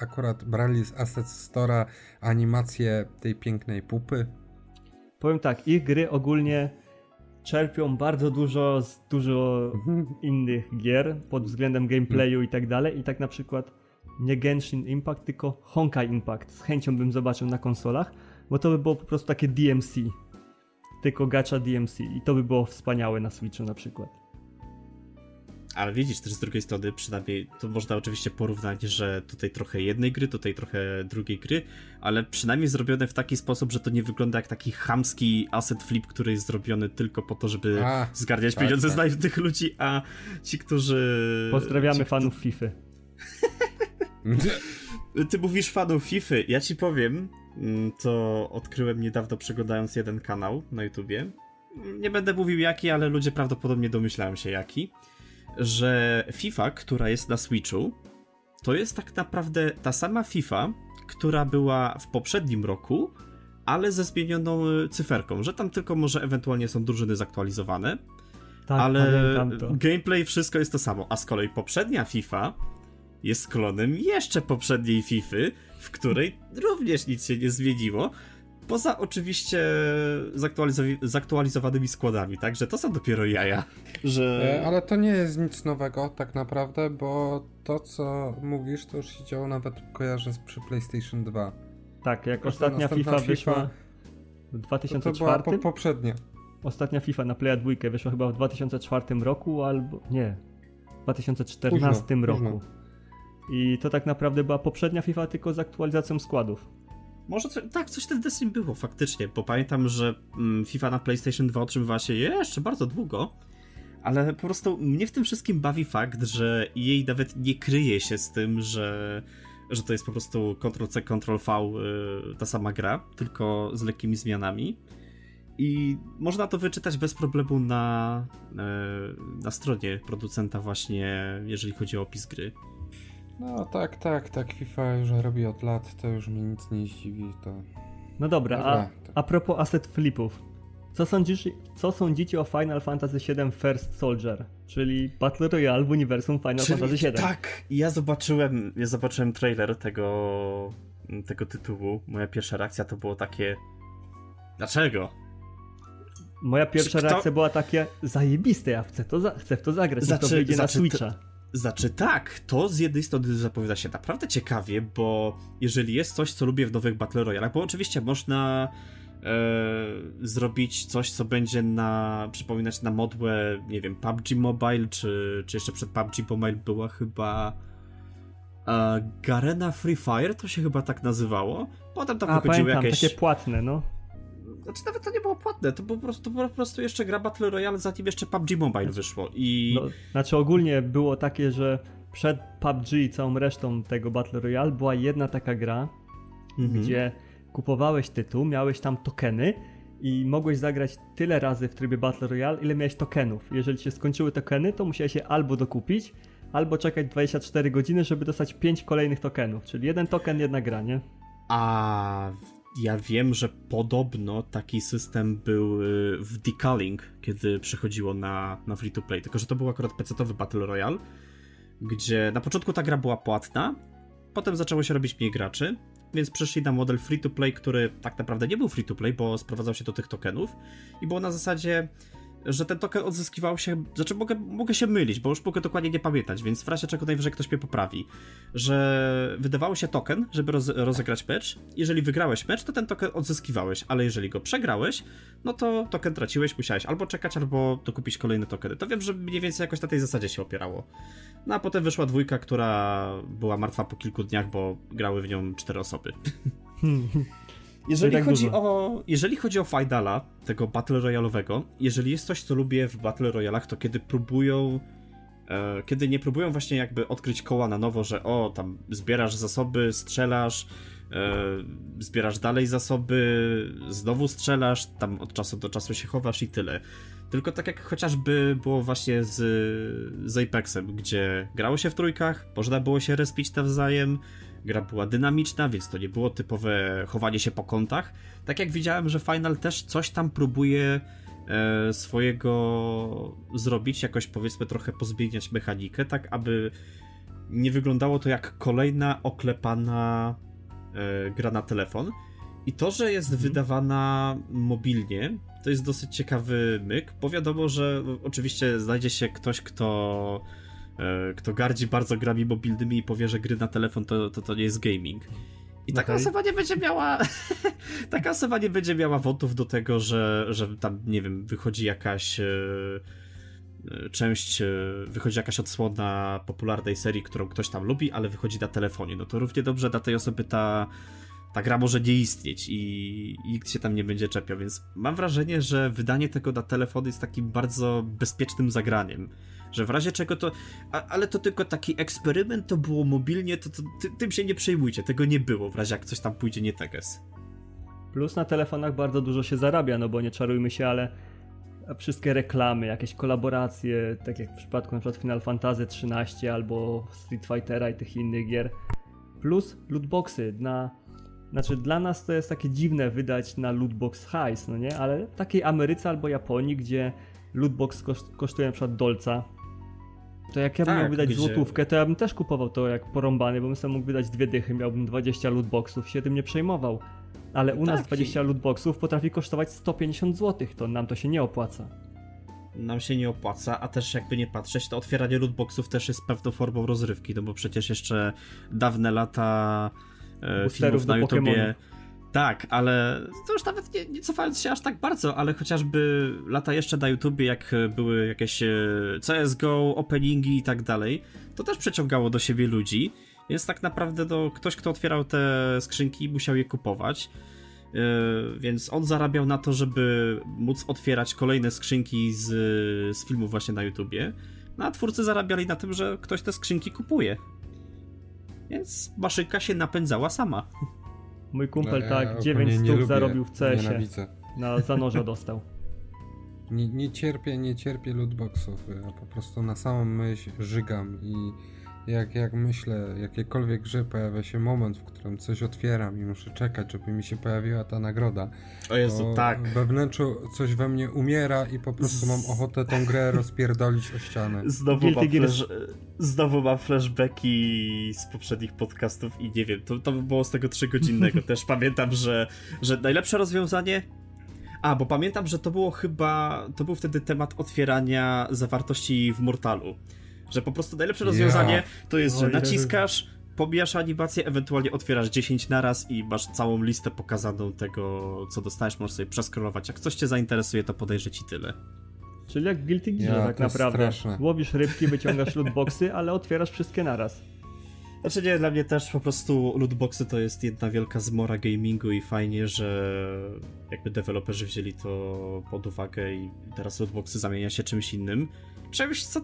akurat brali z Asset Store'a animację tej pięknej pupy? Powiem tak, ich gry ogólnie czerpią bardzo dużo z dużo innych gier pod względem gameplayu i tak dalej i tak na przykład nie Genshin Impact, tylko Honkai Impact. Z chęcią bym zobaczył na konsolach, bo to by było po prostu takie DMC. Tylko gacha DMC i to by było wspaniałe na Switchu na przykład. Ale widzisz też z drugiej strony, przynajmniej to można oczywiście porównać, że tutaj trochę jednej gry, tutaj trochę drugiej gry, ale przynajmniej zrobione w taki sposób, że to nie wygląda jak taki chamski asset flip, który jest zrobiony tylko po to, żeby a, zgarniać tak, pieniądze tak. z tych ludzi, a ci, którzy... Pozdrawiamy ci, fanów FIFA. Ty mówisz fanów FIFA. Ja ci powiem, mm, to odkryłem niedawno przeglądając jeden kanał na YouTubie. Nie będę mówił jaki, ale ludzie prawdopodobnie domyślają się jaki. Że FIFA, która jest na Switchu, to jest tak naprawdę ta sama FIFA, która była w poprzednim roku, ale ze zmienioną cyferką, że tam tylko może ewentualnie są drużyny zaktualizowane. Tak, ale gameplay wszystko jest to samo. A z kolei poprzednia FIFA jest klonem jeszcze poprzedniej FIFA, w której również nic się nie zmieniło. Poza oczywiście zaktualizow- zaktualizowanymi składami, także to są dopiero jaja. Że... E, ale to nie jest nic nowego tak naprawdę, bo to co mówisz to już się działo nawet kojarzę przy PlayStation 2. Tak, jak ostatnia FIFA wyszła w 2004. To, to była po, poprzednia. Ostatnia FIFA na Playa 2 wyszła chyba w 2004 roku albo nie, w 2014 późno, roku. Późno. I to tak naprawdę była poprzednia FIFA, tylko z aktualizacją składów. Może co, tak, coś wtedy z było faktycznie, bo pamiętam, że mm, FIFA na PlayStation 2 otrzymywała się jeszcze bardzo długo, ale po prostu mnie w tym wszystkim bawi fakt, że jej nawet nie kryje się z tym, że, że to jest po prostu Ctrl-C, Ctrl-V yy, ta sama gra, tylko z lekkimi zmianami. I można to wyczytać bez problemu na, yy, na stronie producenta właśnie, jeżeli chodzi o opis gry. No tak, tak, tak. FIFA już robi od lat, to już mnie nic nie zdziwi. To... No dobra, dobra a, a propos asset flipów. Co sądzisz, co sądzicie o Final Fantasy VII First Soldier, czyli Battle Royale w uniwersum Final czyli, Fantasy VII? Tak, ja zobaczyłem, ja zobaczyłem trailer tego, tego tytułu. Moja pierwsza reakcja to było takie. Dlaczego? Moja pierwsza Kto... reakcja była takie zajebiste, ja chcę, to za, chcę w to zagrać, znaczy, to wyjdzie znaczy, na Switcha. Znaczy tak, to z jednej strony zapowiada się naprawdę ciekawie, bo jeżeli jest coś, co lubię w nowych Battle Royale, bo oczywiście można e, zrobić coś, co będzie na przypominać na modłę, nie wiem, PUBG Mobile, czy, czy jeszcze przed PUBG Mobile była chyba e, Garena Free Fire, to się chyba tak nazywało. Potem tam A, wychodziły pamiętam, jakieś... takie płatne, no. Znaczy nawet to nie było płatne, to po prostu, po prostu jeszcze gra Battle Royale, zanim jeszcze PUBG Mobile znaczy, wyszło i... No, znaczy ogólnie było takie, że przed PUBG i całą resztą tego Battle Royale była jedna taka gra, mhm. gdzie kupowałeś tytuł, miałeś tam tokeny i mogłeś zagrać tyle razy w trybie Battle Royale, ile miałeś tokenów. Jeżeli się skończyły tokeny, to musiałeś je albo dokupić, albo czekać 24 godziny, żeby dostać 5 kolejnych tokenów. Czyli jeden token, jedna gra, nie? A ja wiem, że podobno taki system był y, w Decaling, kiedy przechodziło na, na free to play, tylko że to był akurat PC-owy Battle Royale, gdzie na początku ta gra była płatna, potem zaczęło się robić mniej graczy, więc przeszli na model free to play, który tak naprawdę nie był free to play, bo sprowadzał się do tych tokenów i było na zasadzie że ten token odzyskiwał się, znaczy mogę, mogę się mylić, bo już mogę dokładnie nie pamiętać, więc w razie czego najwyżej ktoś mnie poprawi, że wydawało się token, żeby roz, rozegrać mecz, jeżeli wygrałeś mecz, to ten token odzyskiwałeś, ale jeżeli go przegrałeś, no to token traciłeś, musiałeś albo czekać, albo dokupić kolejne tokeny. To wiem, że mniej więcej jakoś na tej zasadzie się opierało. No a potem wyszła dwójka, która była martwa po kilku dniach, bo grały w nią cztery osoby. Jeżeli, tak chodzi o, jeżeli chodzi o Fajdala, tego Battle Royale'owego, jeżeli jest coś, co lubię w Battle Royalach, to kiedy próbują e, kiedy nie próbują właśnie jakby odkryć koła na nowo, że o, tam zbierasz zasoby, strzelasz, e, zbierasz dalej zasoby, znowu strzelasz, tam od czasu do czasu się chowasz i tyle. Tylko tak jak chociażby było właśnie z, z Apexem, gdzie grało się w trójkach, można było się respić nawzajem, gra była dynamiczna, więc to nie było typowe chowanie się po kątach. Tak jak widziałem, że Final też coś tam próbuje e, swojego zrobić, jakoś powiedzmy trochę pozmieniać mechanikę, tak aby nie wyglądało to jak kolejna oklepana e, gra na telefon. I to, że jest mhm. wydawana mobilnie, to jest dosyć ciekawy myk, bo wiadomo, że oczywiście znajdzie się ktoś, kto kto gardzi bardzo grami mobilnymi i powie, że gry na telefon to, to, to nie jest gaming. I taka okay. osoba nie będzie miała. taka osoba nie będzie miała wątów do tego, że, że tam, nie wiem, wychodzi jakaś. E, e, część, wychodzi jakaś odsłona popularnej serii, którą ktoś tam lubi, ale wychodzi na telefonie. No to równie dobrze dla tej osoby ta, ta gra może nie istnieć i, i nikt się tam nie będzie czepiał, więc mam wrażenie, że wydanie tego na telefon jest takim bardzo bezpiecznym zagraniem że w razie czego to. A, ale to tylko taki eksperyment, to było mobilnie, to, to ty, tym się nie przejmujcie, tego nie było, w razie jak coś tam pójdzie nie teges. Plus na telefonach bardzo dużo się zarabia, no bo nie czarujmy się, ale wszystkie reklamy, jakieś kolaboracje, tak jak w przypadku np. Final Fantasy XIII albo Street Fightera i tych innych gier. Plus lootboxy na znaczy dla nas to jest takie dziwne wydać na lootbox hajs, no nie? Ale w takiej Ameryce albo Japonii, gdzie lootbox kosztuje na przykład dolca, to jak ja bym tak, miał wydać gdzie... złotówkę, to ja bym też kupował to jak porąbany, bo bym sobie mógł wydać dwie dychy, miałbym 20 lootboxów, się tym nie przejmował. Ale u tak, nas 20 i... lootboxów potrafi kosztować 150 zł, to nam to się nie opłaca. Nam się nie opłaca, a też jakby nie patrzeć, to otwieranie lootboxów też jest pewną formą rozrywki, no bo przecież jeszcze dawne lata e, filmów na YouTubie... Pokemonów tak, ale to już nawet nie, nie cofając się aż tak bardzo, ale chociażby lata jeszcze na YouTubie, jak były jakieś e, CSGO, openingi i tak dalej, to też przeciągało do siebie ludzi. Więc tak naprawdę to ktoś, kto otwierał te skrzynki, musiał je kupować. Yy, więc on zarabiał na to, żeby móc otwierać kolejne skrzynki z, z filmów właśnie na YouTubie. No a twórcy zarabiali na tym, że ktoś te skrzynki kupuje. Więc maszynka się napędzała sama. Mój kumpel No, ja tak ogólnie 9 nie stów lubię, zarobił w CS-ie. Na zanoża dostał. Nie, nie cierpię, nie cierpię lootboxów. Ja po prostu na samą myśl żygam i jak, jak myślę, jakiekolwiek grze pojawia się moment, w którym coś otwieram i muszę czekać, żeby mi się pojawiła ta nagroda. O Jezu, to tak. We wnętrzu coś we mnie umiera i po prostu mam ochotę tą grę rozpierdolić o ścianę. Znowu mam, flash, znowu mam flashbacki z poprzednich podcastów i nie wiem, to, to było z tego trzygodzinnego też. Pamiętam, że, że najlepsze rozwiązanie. A, bo pamiętam, że to było chyba. To był wtedy temat otwierania zawartości w Mortalu. Że po prostu najlepsze rozwiązanie to jest, że naciskasz, pobijasz animację, ewentualnie otwierasz 10 naraz i masz całą listę pokazaną tego, co dostajesz. Możesz sobie przeskrolować. Jak coś cię zainteresuje, to podejrzy ci tyle. Czyli jak w Guilty Gear Ja, tak naprawdę. straszne. Łowisz rybki, wyciągasz lootboxy, ale otwierasz wszystkie naraz. Znaczy nie, dla mnie też po prostu lootboxy to jest jedna wielka zmora gamingu i fajnie, że jakby deweloperzy wzięli to pod uwagę i teraz lootboxy zamienia się czymś innym. Czymś, co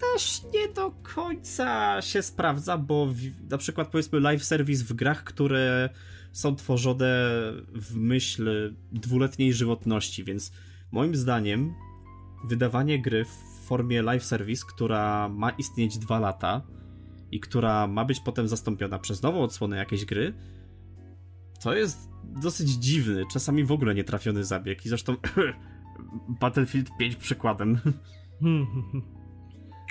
też nie do końca się sprawdza, bo w, na przykład powiedzmy live service w grach, które są tworzone w myśl dwuletniej żywotności, więc moim zdaniem wydawanie gry w formie live service, która ma istnieć dwa lata, i która ma być potem zastąpiona przez nową odsłonę jakiejś gry, to jest dosyć dziwny, czasami w ogóle nietrafiony zabieg. I zresztą Battlefield 5 przykładem.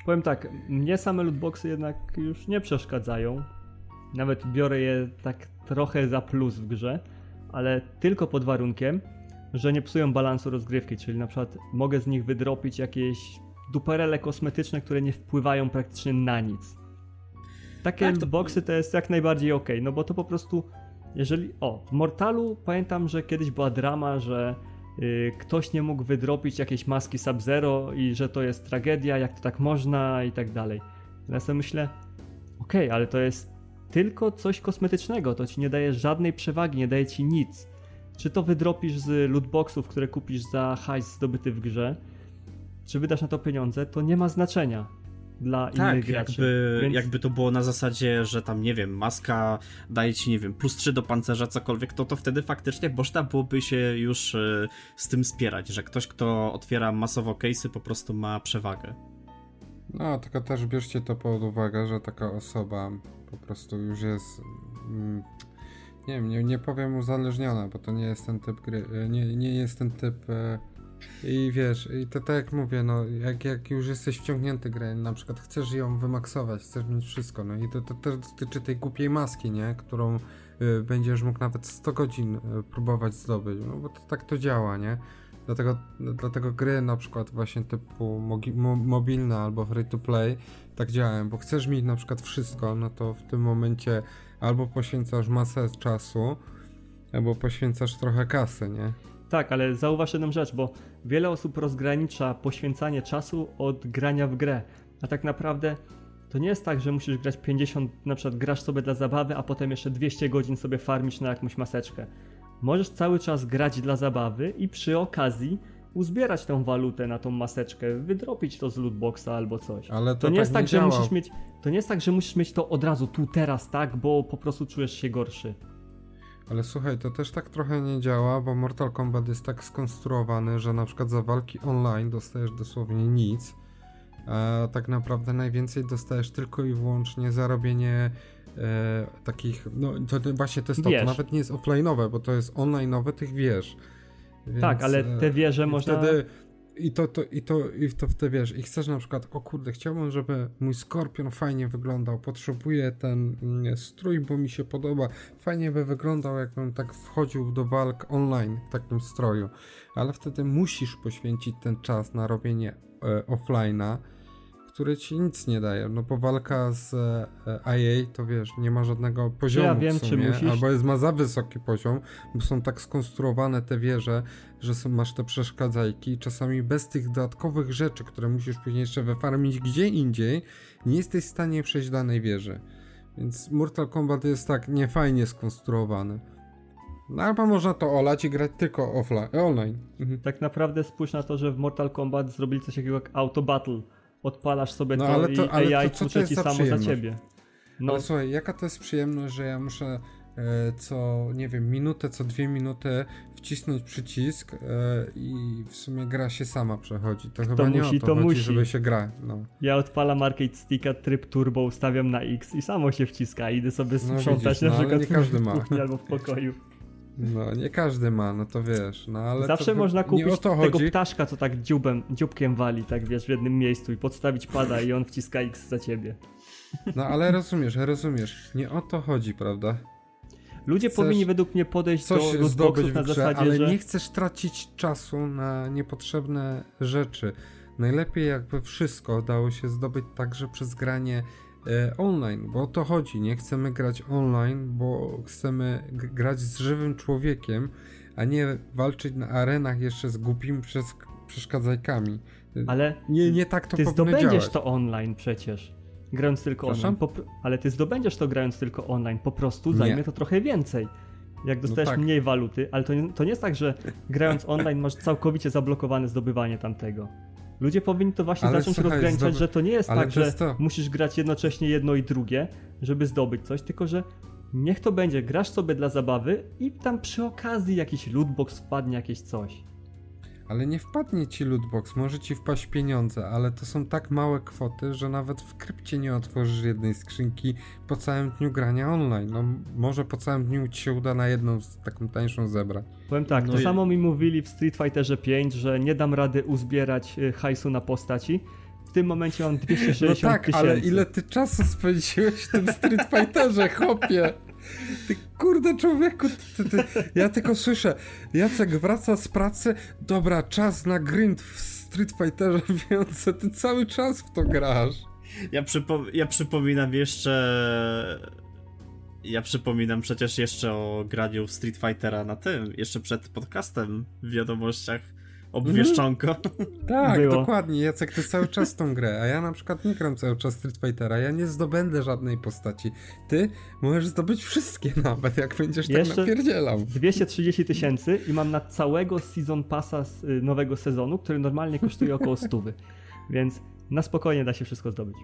Powiem tak, mnie same lootboxy jednak już nie przeszkadzają. Nawet biorę je tak trochę za plus w grze, ale tylko pod warunkiem, że nie psują balansu rozgrywki, czyli na przykład mogę z nich wydropić jakieś duperele kosmetyczne, które nie wpływają praktycznie na nic. Takie Tak, to- lootboxy to jest jak najbardziej ok, no bo to po prostu, jeżeli, o, w Mortalu pamiętam, że kiedyś była drama, że ktoś nie mógł wydropić jakiejś maski Sub-Zero i że to jest tragedia, jak to tak można i tak dalej. Ja sobie myślę, okej, ale to jest tylko coś kosmetycznego, to ci nie daje żadnej przewagi, nie daje ci nic. Czy to wydropisz z lootboxów, które kupisz za hajs zdobyty w grze, czy wydasz na to pieniądze, to nie ma znaczenia dla innych Tak, graczy. jakby, Więc- jakby to było na zasadzie, że tam, nie wiem, maska daje ci, nie wiem, plus 3 do pancerza, cokolwiek, to to wtedy faktycznie można byłoby się już e, z tym spierać, że ktoś, kto otwiera masowo case'y, po prostu ma przewagę. No, tylko też bierzcie to pod uwagę, że taka osoba po prostu już jest. Mm, nie wiem, nie, nie powiem uzależniona, bo to nie jest ten typ gry. e, Nie, nie jest ten typ. E, I wiesz, i to tak jak mówię, no, jak, jak już jesteś wciągnięty grę, na przykład chcesz ją wymaksować, chcesz mieć wszystko, no i to, to też dotyczy tej głupiej maski, nie? Którą y, będziesz mógł nawet 100 godzin y, próbować zdobyć, no bo to, tak to działa, nie? Dlatego, dlatego gry na przykład właśnie typu mo- mobilne albo free to play tak działają, bo chcesz mieć na przykład wszystko, no to w tym momencie albo poświęcasz masę czasu, albo poświęcasz trochę kasy, nie? Tak, ale zauważ jedną rzecz, bo wiele osób rozgranicza poświęcanie czasu od grania w grę. A tak naprawdę to nie jest tak, że musisz grać 50, na przykład grasz sobie dla zabawy, a potem jeszcze 200 godzin sobie farmić na jakąś maseczkę. Możesz cały czas grać dla zabawy i przy okazji uzbierać tą walutę na tą maseczkę, wydropić to z lootboxa albo coś. Ale to, To nie tak jest tak, nie że działa. musisz mieć. To nie jest tak, że musisz mieć to od razu tu teraz, tak, bo po prostu czujesz się gorszy. Ale słuchaj, to też tak trochę nie działa, bo Mortal Kombat jest tak skonstruowany, że na przykład za walki online dostajesz dosłownie nic, a tak naprawdę najwięcej dostajesz tylko i wyłącznie za robienie e, takich, no to, to właśnie to jest to, to nawet nie jest offline'owe, bo to jest online'owe tych wież. Więc, tak, ale e, te wieże i można. Wtedy, i to, to, i to, i to w te wiesz, i chcesz na przykład, o kurde, chciałbym, żeby mój skorpion fajnie wyglądał, potrzebuję ten mm, strój, bo mi się podoba, fajnie by wyglądał, jakbym tak wchodził do walk online w takim stroju, ale wtedy musisz poświęcić ten czas na robienie e, offline'a, który ci nic nie daje, no bo walka z e, IA to wiesz, nie ma żadnego poziomu wiem, w czy sumie, musisz- albo jest ma za wysoki poziom, bo są tak skonstruowane te wieże, że są, masz te przeszkadzajki i czasami bez tych dodatkowych rzeczy, które musisz później jeszcze wyfarmić gdzie indziej, nie jesteś w stanie przejść danej wieży. Więc Mortal Kombat jest tak niefajnie skonstruowany. No albo można to olać i grać tylko offline, online. Mhm. Tak naprawdę spójrz na to, że w Mortal Kombat zrobili coś takiego jak Auto Battle. Odpalasz sobie No, to ale to- i ale AI to ci samo za ciebie. No, Ale słuchaj, jaka to jest przyjemność, że ja muszę e, co, nie wiem, minutę, co dwie minuty wcisnąć przycisk e, i w sumie gra się sama przechodzi. To chyba nie musi, o to, to chodzi, musi. żeby się gra. No. ja odpalam arcade sticka, tryb turbo, ustawiam na X i samo się wciska. Idę sobie No sprzątać widzisz, no, na ale przykład w kuchni albo w pokoju. no, nie każdy ma, no to wiesz, no ale Zawsze to, można kupić tego chodzi. ptaszka, co tak dziubem, dzióbkiem wali, tak wiesz, w jednym miejscu i podstawić pada i on wciska X za ciebie. No ale rozumiesz, rozumiesz, nie o to chodzi, prawda? Ludzie Chcesz powinni według mnie podejść do zdobyć lootboxów na grze, zasadzie, ale że... nie chcesz tracić czasu na niepotrzebne rzeczy. Najlepiej jakby wszystko dało się zdobyć także przez granie online, bo o to chodzi. Nie chcemy grać online, bo chcemy grać z żywym człowiekiem, a nie walczyć na arenach jeszcze z głupimi przes- przeszkadzajkami. Ale Nie, nie tak to ty zdobędziesz działać. to online przecież. Grając tylko Proszę? online. Po, ale ty zdobędziesz to grając tylko online. Po prostu Nie. zajmie to trochę więcej. Jak dostajesz tak. mniej waluty, ale to nie, to nie jest tak, że grając online masz całkowicie zablokowane zdobywanie tamtego. Ludzie powinni to właśnie Ale zacząć słuchaj, rozgraniczać, zdoby- że to nie jest ale tak, że to. musisz grać jednocześnie jedno i drugie, żeby zdobyć coś, tylko że niech to będzie, grasz sobie dla zabawy i tam przy okazji jakiś lootbox wpadnie, jakieś coś. Ale nie wpadnie ci lootbox, może ci wpaść pieniądze, ale to są tak małe kwoty, że nawet w krypcie nie otworzysz jednej skrzynki po całym dniu grania online. No może po całym dniu ci się uda na jedną z taką tańszą zebrać. Powiem tak, No to i- samo mi mówili w Street Fighterze 5, że nie dam rady uzbierać y, hajsu na postaci. W tym momencie mam 260 No tak, tysięcy. ale ile ty czasu spędziłeś w tym Street Fighterze, chłopie? Ty kurde człowieku, ty, ty, ja tylko słyszę, Jacek wraca z pracy, dobra, czas na grind w Street Fighterze, więc ty cały czas w to grasz. Ja, przypo- ja przypominam jeszcze. Ja przypominam przecież jeszcze o graniu w Street Fightera na tym, jeszcze przed podcastem w wiadomościach obwieszczonko. Tak, Było. dokładnie, Jacek, ty cały czas tą grę, a ja na przykład nie gram cały czas Street Fightera, ja nie zdobędę żadnej postaci. Ty możesz zdobyć wszystkie nawet, jak będziesz Jeszcze- tak napierdzielał. 230 tysięcy i mam na całego season passa z y, nowego sezonu, który normalnie kosztuje około 100. Więc na spokojnie da się wszystko zdobyć.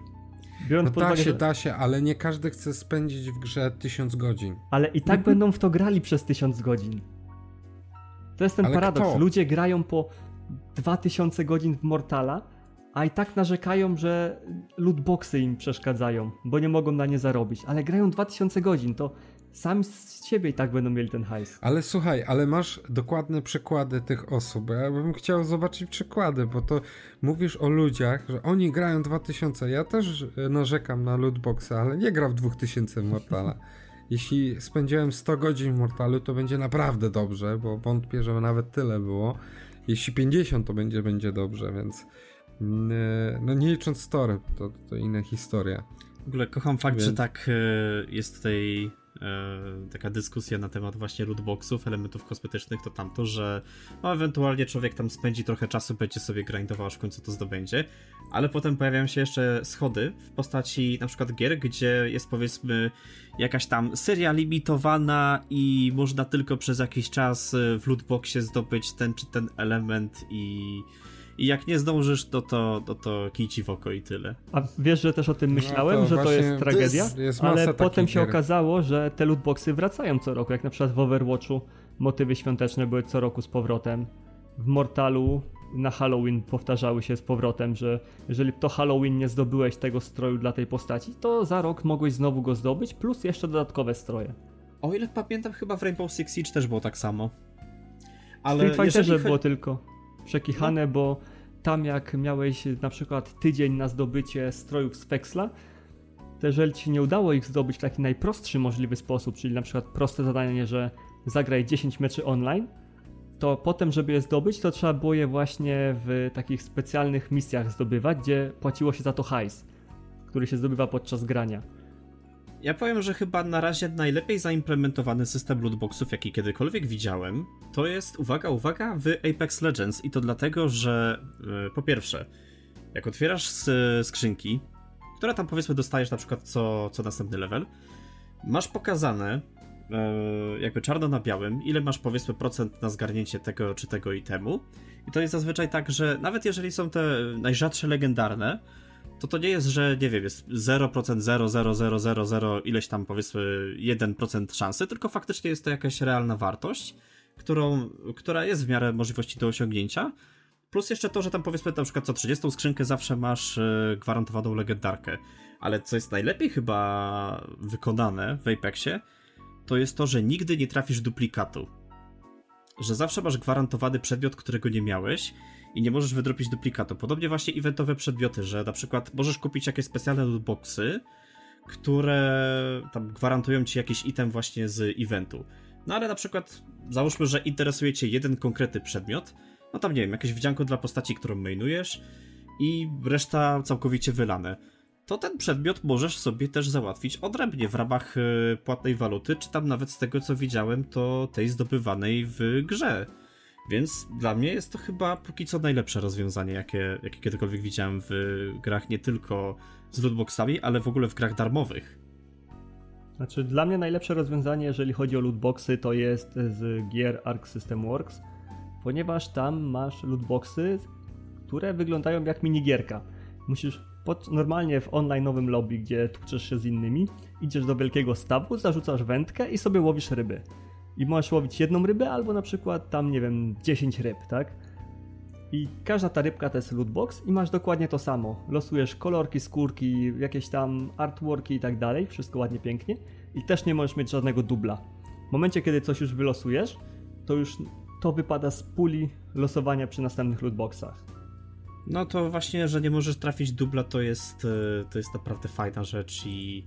Biorąc No da uwagę, się, że... da się, ale nie każdy chce spędzić w grze tysiąc godzin. Ale i tak będą w to grali przez 1000 godzin. To jest ten Ale paradoks. kto? Ludzie grają po 2000 godzin w Mortala, a i tak narzekają, że lootboxy im przeszkadzają, bo nie mogą na nie zarobić. Ale grają 2000 godzin, to sami z siebie i tak będą mieli ten hajs. Ale słuchaj, ale masz dokładne przykłady tych osób. Ja bym chciał zobaczyć przykłady, bo to mówisz o ludziach, że oni grają 2000. Ja też narzekam na lootboxa, ale nie gra w 2000 w Mortala. Jeśli spędziłem 100 godzin w Mortalu, to będzie naprawdę dobrze, bo wątpię, że nawet tyle było. Jeśli 50, to będzie, będzie dobrze, więc mm, e, no nie licząc story, to, to inna historia. W ogóle kocham fakt, Więc- że tak e, jest tutaj taka dyskusja na temat właśnie lootboxów, elementów kosmetycznych, to tamto, że no ewentualnie człowiek tam spędzi trochę czasu, będzie sobie grindował, aż w końcu to zdobędzie, ale potem pojawiają się jeszcze schody w postaci na przykład gier, gdzie jest powiedzmy jakaś tam seria limitowana i można tylko przez jakiś czas e, w lootboxie zdobyć ten czy ten element i... I jak nie zdążysz, to to, to, to kij ci w oko i tyle. A wiesz, że też o tym No myślałem, to że to jest tragedia? jest- jest ale potem się gier. okazało, że te lootboxy wracają co roku. Jak na przykład w Overwatchu motywy świąteczne były co roku z powrotem. W Mortalu na Halloween powtarzały się z powrotem, że jeżeli to Halloween nie zdobyłeś tego stroju dla tej postaci, to za rok mogłeś znowu go zdobyć, plus jeszcze dodatkowe stroje. O ile pamiętam, chyba w Rainbow Six Siege też było tak samo. W Street Fighterze jeżeli było tylko przekichane, bo tam jak miałeś na przykład tydzień na zdobycie strojów z Fexla, to jeżeli ci nie udało ich zdobyć w taki najprostszy możliwy sposób, czyli na przykład proste zadanie, że zagraj 10 meczy online, to potem, żeby je zdobyć, to trzeba było je właśnie w takich specjalnych misjach zdobywać, gdzie płaciło się za to hajs, który się zdobywa podczas grania. Ja powiem, że chyba na razie najlepiej zaimplementowany system lootboxów, jaki kiedykolwiek widziałem, to jest, uwaga, uwaga, w Apex Legends. I to dlatego, że e, po pierwsze, jak otwierasz skrzynki, które tam powiedzmy dostajesz na przykład co, co następny level, masz pokazane e, jakby czarno na białym, ile masz powiedzmy procent na zgarnięcie tego czy tego itemu. I to jest zazwyczaj tak, że nawet jeżeli są te najrzadsze legendarne, to to nie jest, że nie wiem, jest 0%, 0, 0, 0, 0, 0, ileś tam powiedzmy 1% szansy, tylko faktycznie jest to jakaś realna wartość, którą, która jest w miarę możliwości do osiągnięcia. Plus jeszcze to, że tam powiedzmy na przykład co 30 skrzynkę zawsze masz e, gwarantowaną legendarkę. Ale co jest najlepiej chyba wykonane w Apexie, to jest to, że nigdy nie trafisz duplikatu. Że zawsze masz gwarantowany przedmiot, którego nie miałeś i nie możesz wydropić duplikatu. Podobnie właśnie eventowe przedmioty, że na przykład możesz kupić jakieś specjalne lootboxy, które tam gwarantują ci jakiś item właśnie z eventu. No ale na przykład załóżmy, że interesuje cię jeden konkretny przedmiot, no tam nie wiem, jakieś wdzianko dla postaci, którą mainujesz i reszta całkowicie wylane. To ten przedmiot możesz sobie też załatwić odrębnie w ramach y, płatnej waluty, czy tam nawet z tego co widziałem, to tej zdobywanej w grze. Więc dla mnie jest to chyba póki co najlepsze rozwiązanie, jakie, jakie kiedykolwiek widziałem w grach nie tylko z lootboxami, ale w ogóle w grach darmowych. Znaczy, dla mnie najlepsze rozwiązanie, jeżeli chodzi o lootboxy, to jest z gier Arc System Works, ponieważ tam masz lootboxy, które wyglądają jak minigierka. Musisz pod, normalnie w online'owym lobby, gdzie tłuczesz się z innymi, idziesz do wielkiego stawu, zarzucasz wędkę i sobie łowisz ryby. I możesz łowić jedną rybę, albo na przykład tam, nie wiem, 10 ryb, tak? I każda ta rybka to jest lootbox i masz dokładnie to samo. Losujesz kolorki, skórki, jakieś tam artworki i tak dalej, wszystko ładnie, pięknie. I też nie możesz mieć żadnego dubla. W momencie, kiedy coś już wylosujesz, to już to wypada z puli losowania przy następnych lootboxach. No to właśnie, że nie możesz trafić dubla, to jest, e, to jest naprawdę fajna rzecz i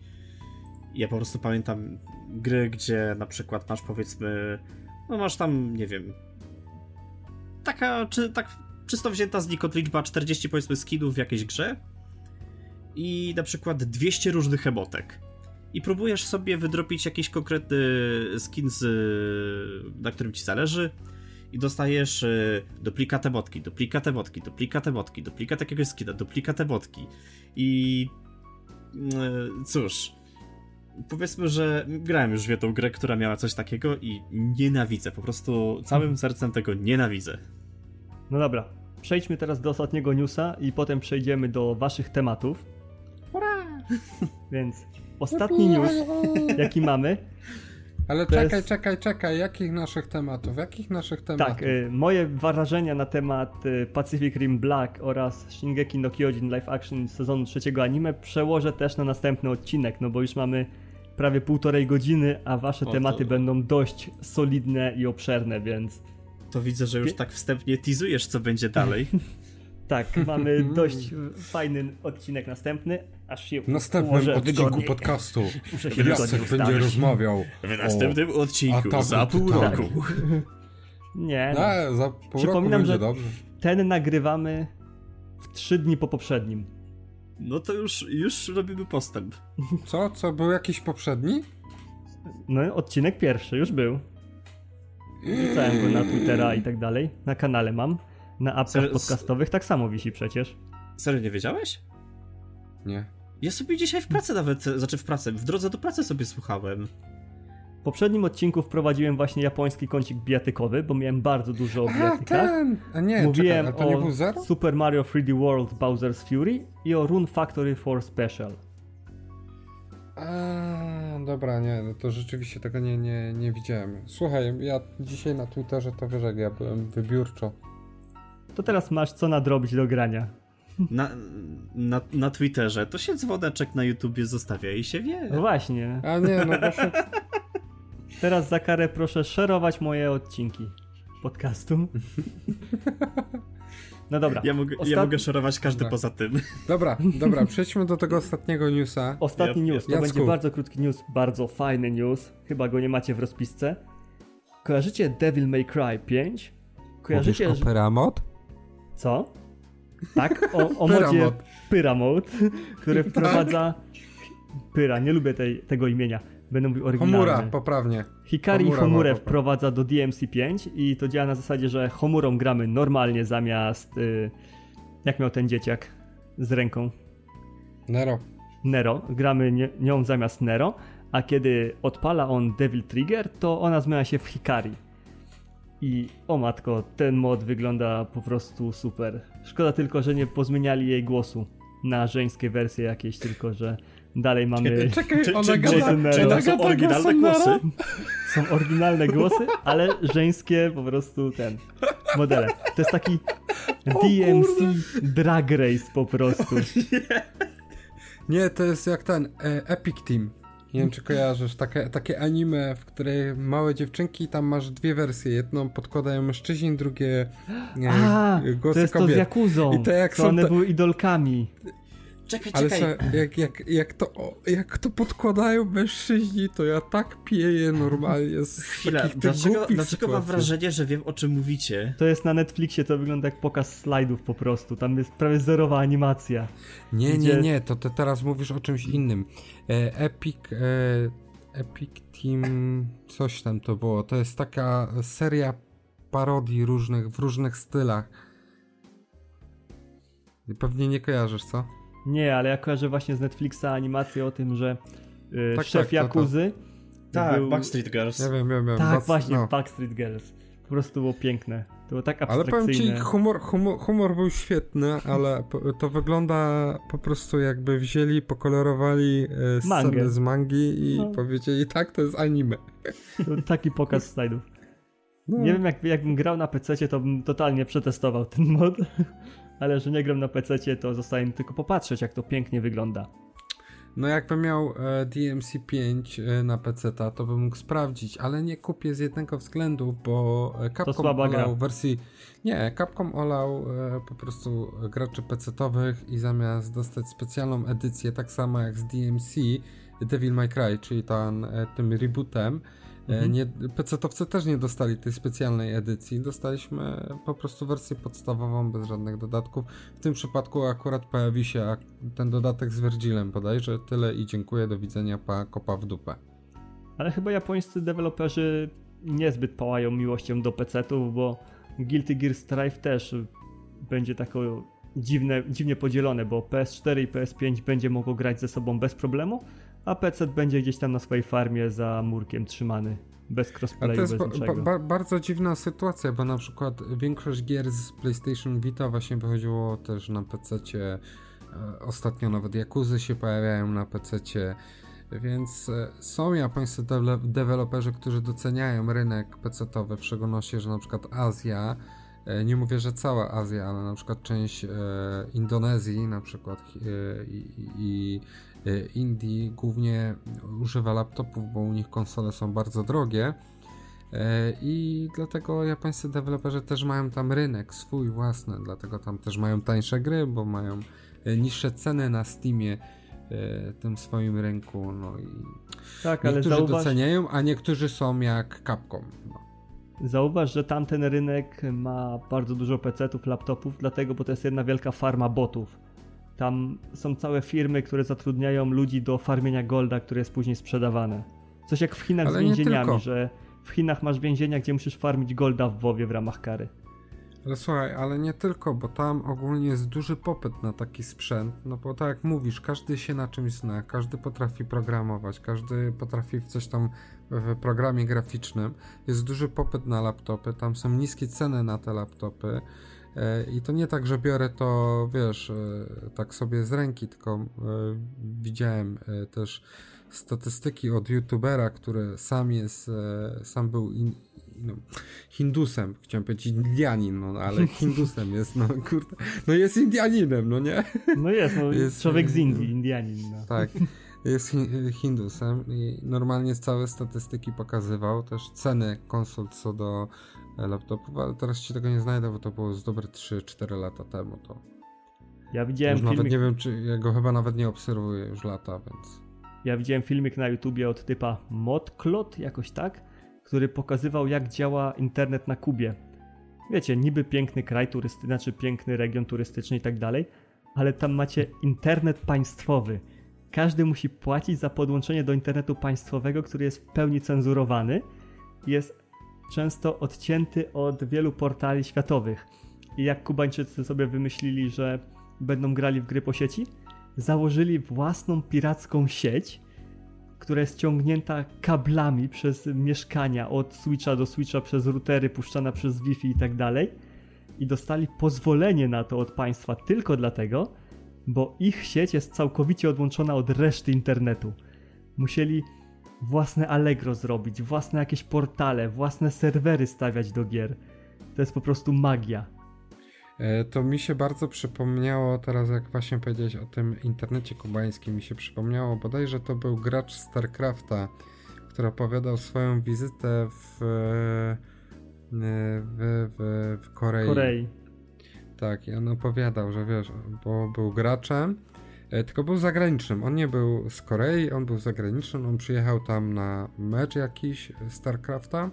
ja po prostu pamiętam gry, gdzie na przykład masz powiedzmy, no masz tam, nie wiem, taka, czy tak czysto wzięta znikąd liczba 40 powiedzmy skinów w jakiejś grze i na przykład 200 różnych emotek. I próbujesz sobie wydropić jakiś konkretny skin, z, na którym ci zależy i dostajesz y, duplikat emotki, duplikat emotki, duplikat duplikat jakiegoś skina, duplikat emotki i y, cóż powiedzmy, że grałem już w jedną grę, która miała coś takiego i nienawidzę, po prostu całym sercem tego nienawidzę. No dobra, przejdźmy teraz do ostatniego newsa i potem przejdziemy do waszych tematów. Ura! Więc ostatni news, jaki mamy. Ale czekaj, jest... czekaj, czekaj, jakich naszych tematów? Jakich naszych tematów? Tak, y, moje wrażenia na temat y, Pacific Rim Black oraz Shingeki no Kyojin live action sezonu trzeciego anime przełożę też na następny odcinek, no bo już mamy prawie półtorej godziny, a wasze o, tematy to... będą dość solidne i obszerne, więc to widzę, że już tak wstępnie teasujesz, co będzie dalej. tak, mamy dość fajny odcinek następny, aż się W następnym odcinku podcastu Jacek będzie rozmawiał W następnym o odcinku za pół roku. Nie, no. za pół Przypominam, roku że dobrze. ten nagrywamy w trzy dni po poprzednim. No to już, już robimy postęp. Co? Co? Był jakiś poprzedni? No, odcinek pierwszy już był. Wrzucałem go na Twittera i tak dalej. Na kanale mam. Na apkach Ser podcastowych tak samo wisi przecież. Serio nie wiedziałeś? Nie. Ja sobie dzisiaj w pracy nawet, znaczy w pracy, w drodze do pracy sobie słuchałem. W poprzednim odcinku wprowadziłem właśnie japoński kącik bijatykowy, bo miałem bardzo dużo o bijatykach. A nie, Mówiłem czekaj, o Super Mario 3D World Bowser's Fury i o Rune Factory 4 Special. A, dobra, nie, no to rzeczywiście tego nie, nie, nie widziałem. Słuchaj, ja dzisiaj na Twitterze to wiesz, jak ja byłem wybiórczo. To teraz masz co nadrobić do grania. Na, na, na Twitterze to się dzwoneczek na YouTubie zostawia i się wie. No właśnie. A nie, no właśnie. Teraz za karę proszę szerować moje odcinki podcastu. No dobra. Ja mogę, Ostat... ja mogę szerować każdy dobra. poza tym. Dobra, dobra, przejdźmy do tego ostatniego newsa. Ostatni yep. news, to Jacku. będzie bardzo krótki news, bardzo fajny news. Chyba go nie macie w rozpisce. Kojarzycie Devil May Cry 5? Kojarzycie... Mówisz o Pyramod? Co? Tak, o, o modzie Pyramod, który wprowadza... Pyra, nie lubię tej, tego imienia będę mówił oryginalnie. Homura, poprawnie. Hikari Homura Homurę wprowadza do DMC5 i to działa na zasadzie, że Homurą gramy normalnie zamiast y, jak miał ten dzieciak z ręką. Nero. Nero, gramy nią zamiast Nero, a kiedy odpala on Devil Trigger, to ona zmienia się w Hikari. I o matko, ten mod wygląda po prostu super. Szkoda tylko, że nie pozmieniali jej głosu na żeńskie wersje jakieś, tylko że dalej mamy... Czekaj, Czy, ona czy, czy, czy są oryginalne głosy? Są oryginalne głosy, ale żeńskie po prostu ten modele. To jest taki DMC Drag Race po prostu. Nie, to jest jak ten e, Epic Team. Nie wiem, czy kojarzysz, takie, takie anime, w której małe dziewczynki, tam masz dwie wersje. Jedną podkładają mężczyźni, drugie e, A, głosy to jest to z kobiet. Jakuzą, I to jak są one te- były idolkami. Czekaj, Ale czekaj. jak, jak, jak, to, jak to podkładają mężczyźni, to ja tak pieję normalnie z Chwila, takich dlaczego, dlaczego mam wrażenie, że wiem o czym mówicie? To jest na Netflixie, to wygląda jak pokaz slajdów po prostu. Tam jest prawie zerowa animacja. Nie, nie, Gdzie- nie, to ty teraz mówisz o czymś innym. E, Epic, e, Epic Team, coś tam to było. To jest taka seria parodii różnych, w różnych stylach. Pewnie nie kojarzysz, co? Nie, ale ja kojarzę właśnie z Netflixa animację o tym, że y, Tak, szef tak. Jakuzy Tak, był... Backstreet Girls. Ja wiem, wiem, wiem. Tak, Bac- właśnie, no. Backstreet Girls. Po prostu było piękne. To było tak Ale powiem abstrakcyjne. ci, humor, humor, humor był świetny, ale to wygląda po prostu jakby wzięli, pokolorowali e, sceny Mangę. z mangi i No. powiedzieli tak, to jest anime. To taki pokaz slajdów. No. Nie wiem, jak, jakbym grał na PC, to bym totalnie przetestował ten mod. Ale że nie gram na PC, to zostaje mi tylko popatrzeć, jak to pięknie wygląda. No jakbym miał e, DMC5 e, na PC, to bym mógł sprawdzić, ale nie kupię z jednego względu, bo e, Capcom gra. olał wersji... Nie, Capcom olał e, po prostu graczy PC-towych i zamiast dostać specjalną edycję, tak samo jak z DMC, Devil May Cry, czyli tam, e, tym rebootem, Mhm. nie, PC-towcy też nie dostali tej specjalnej edycji, dostaliśmy po prostu wersję podstawową, bez żadnych dodatków. W tym przypadku akurat pojawi się ten dodatek z Virgilem bodajże. Tyle i dziękuję, do widzenia, pa, kopa w dupę. Ale chyba japońscy deweloperzy niezbyt pałają miłością do PC-ów, bo Guilty Gear Strive też będzie tako dziwne, dziwnie podzielone, bo PS4 i PS5 będzie mogło grać ze sobą bez problemu, a PC będzie gdzieś tam na swojej farmie za murkiem trzymany. Bez A crossplayu, to jest bez ba- niczego. ba- ba- bardzo dziwna sytuacja, bo na przykład większość gier z PlayStation Vita właśnie wychodziło też na PC. Ostatnio nawet Jakuzy się pojawiają na PC. Więc e, są japońscy deweloperzy, którzy doceniają rynek PC-towy, w szczególności, że na przykład Azja, e, nie mówię, że cała Azja, ale na przykład część e, Indonezji, na przykład e, i, i Indii głównie używa laptopów, bo u nich konsole są bardzo drogie. E, I dlatego japońscy deweloperzy też mają tam rynek swój własny, dlatego tam też mają tańsze gry, bo mają e, niższe ceny na Steamie, tym swoim rynku. No i tak, ale niektórzy zauważ, doceniają, a niektórzy są jak Capcom. No. zauważ, że tamten rynek ma bardzo dużo PC-ów, laptopów, dlatego, bo to jest jedna wielka farma botów. Tam są całe firmy, które zatrudniają ludzi do farmienia golda, które jest później sprzedawane. Coś jak w Chinach Ale z więzieniami, że w Chinach masz więzienia, gdzie musisz farmić golda w WoWie w ramach kary. Ale słuchaj, ale nie tylko, bo tam ogólnie jest duży popyt na taki sprzęt, no bo tak jak mówisz, każdy się na czymś zna, każdy potrafi programować, każdy potrafi w coś tam w programie graficznym. Jest duży popyt na laptopy, tam są niskie ceny na te laptopy. E, I to nie tak, że biorę to, wiesz, e, tak sobie z ręki, tylko e, widziałem też statystyki od youtubera, który sam jest, sam był in, no, Hindusem, chciałem powiedzieć Indianin, no ale Hindusem jest, no kurde, no jest Indianinem, no nie? No jest, no Jest, człowiek z Indii, Indianin. No. Tak, jest hi- Hindusem i normalnie całe statystyki pokazywał, też ceny konsol co do laptopów, ale teraz ci tego nie znajdę, bo to było z dobre 3-4 lata temu, to Ja widziałem już nawet filmik, nie wiem, czy ja go chyba nawet nie obserwuję już lata, więc... ja widziałem filmik na YouTubie od typa Modklot, jakoś tak, który pokazywał jak działa internet na Kubie. Wiecie, niby piękny kraj turystyczny, znaczy piękny region turystyczny i tak dalej, ale tam macie internet państwowy. Każdy musi płacić za podłączenie do internetu państwowego, który jest w pełni cenzurowany. Jest często odcięty od wielu portali światowych. I jak Kubańczycy sobie wymyślili, że będą grali w gry po sieci, założyli własną piracką sieć, która jest ciągnięta kablami przez mieszkania od switcha do switcha, przez routery, puszczana przez Wi-Fi i tak dalej. I dostali pozwolenie na to od państwa tylko dlatego, bo ich sieć jest całkowicie odłączona od reszty internetu. Musieli własne Allegro zrobić, własne jakieś portale, własne serwery stawiać do gier. To jest po prostu magia. E, to mi się bardzo przypomniało, teraz jak właśnie powiedziałeś o tym internecie kubańskim, mi się przypomniało bodajże to był gracz StarCrafta, który opowiadał swoją wizytę w, e, w, w, w Korei. Korei. Tak, i on opowiadał, że wiesz, bo był graczem, tylko był zagranicznym. On nie był z Korei, on był zagranicznym. On przyjechał tam na mecz jakiś StarCrafta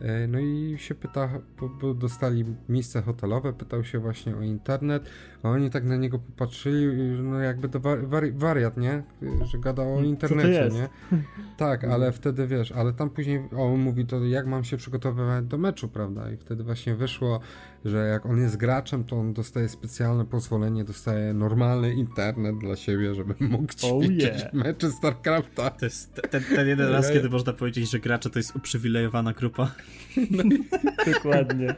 E, no i się pyta, bo, bo, dostali miejsce hotelowe, pytał się właśnie o internet, a oni tak na niego popatrzyli, no jakby to wari wariat, nie? Że gadał o internecie, nie? Tak, ale wtedy wiesz, ale tam później on mówi to, jak mam się przygotowywać do meczu, prawda? I wtedy właśnie wyszło, że jak on jest graczem, to on dostaje specjalne pozwolenie, dostaje normalny internet dla siebie, żeby mógł ćwiczyć oh yeah. mecze StarCrafta. To jest ten, ten jeden raz, kiedy można powiedzieć, że gracze to jest uprzywilejowana grupa. No, dokładnie.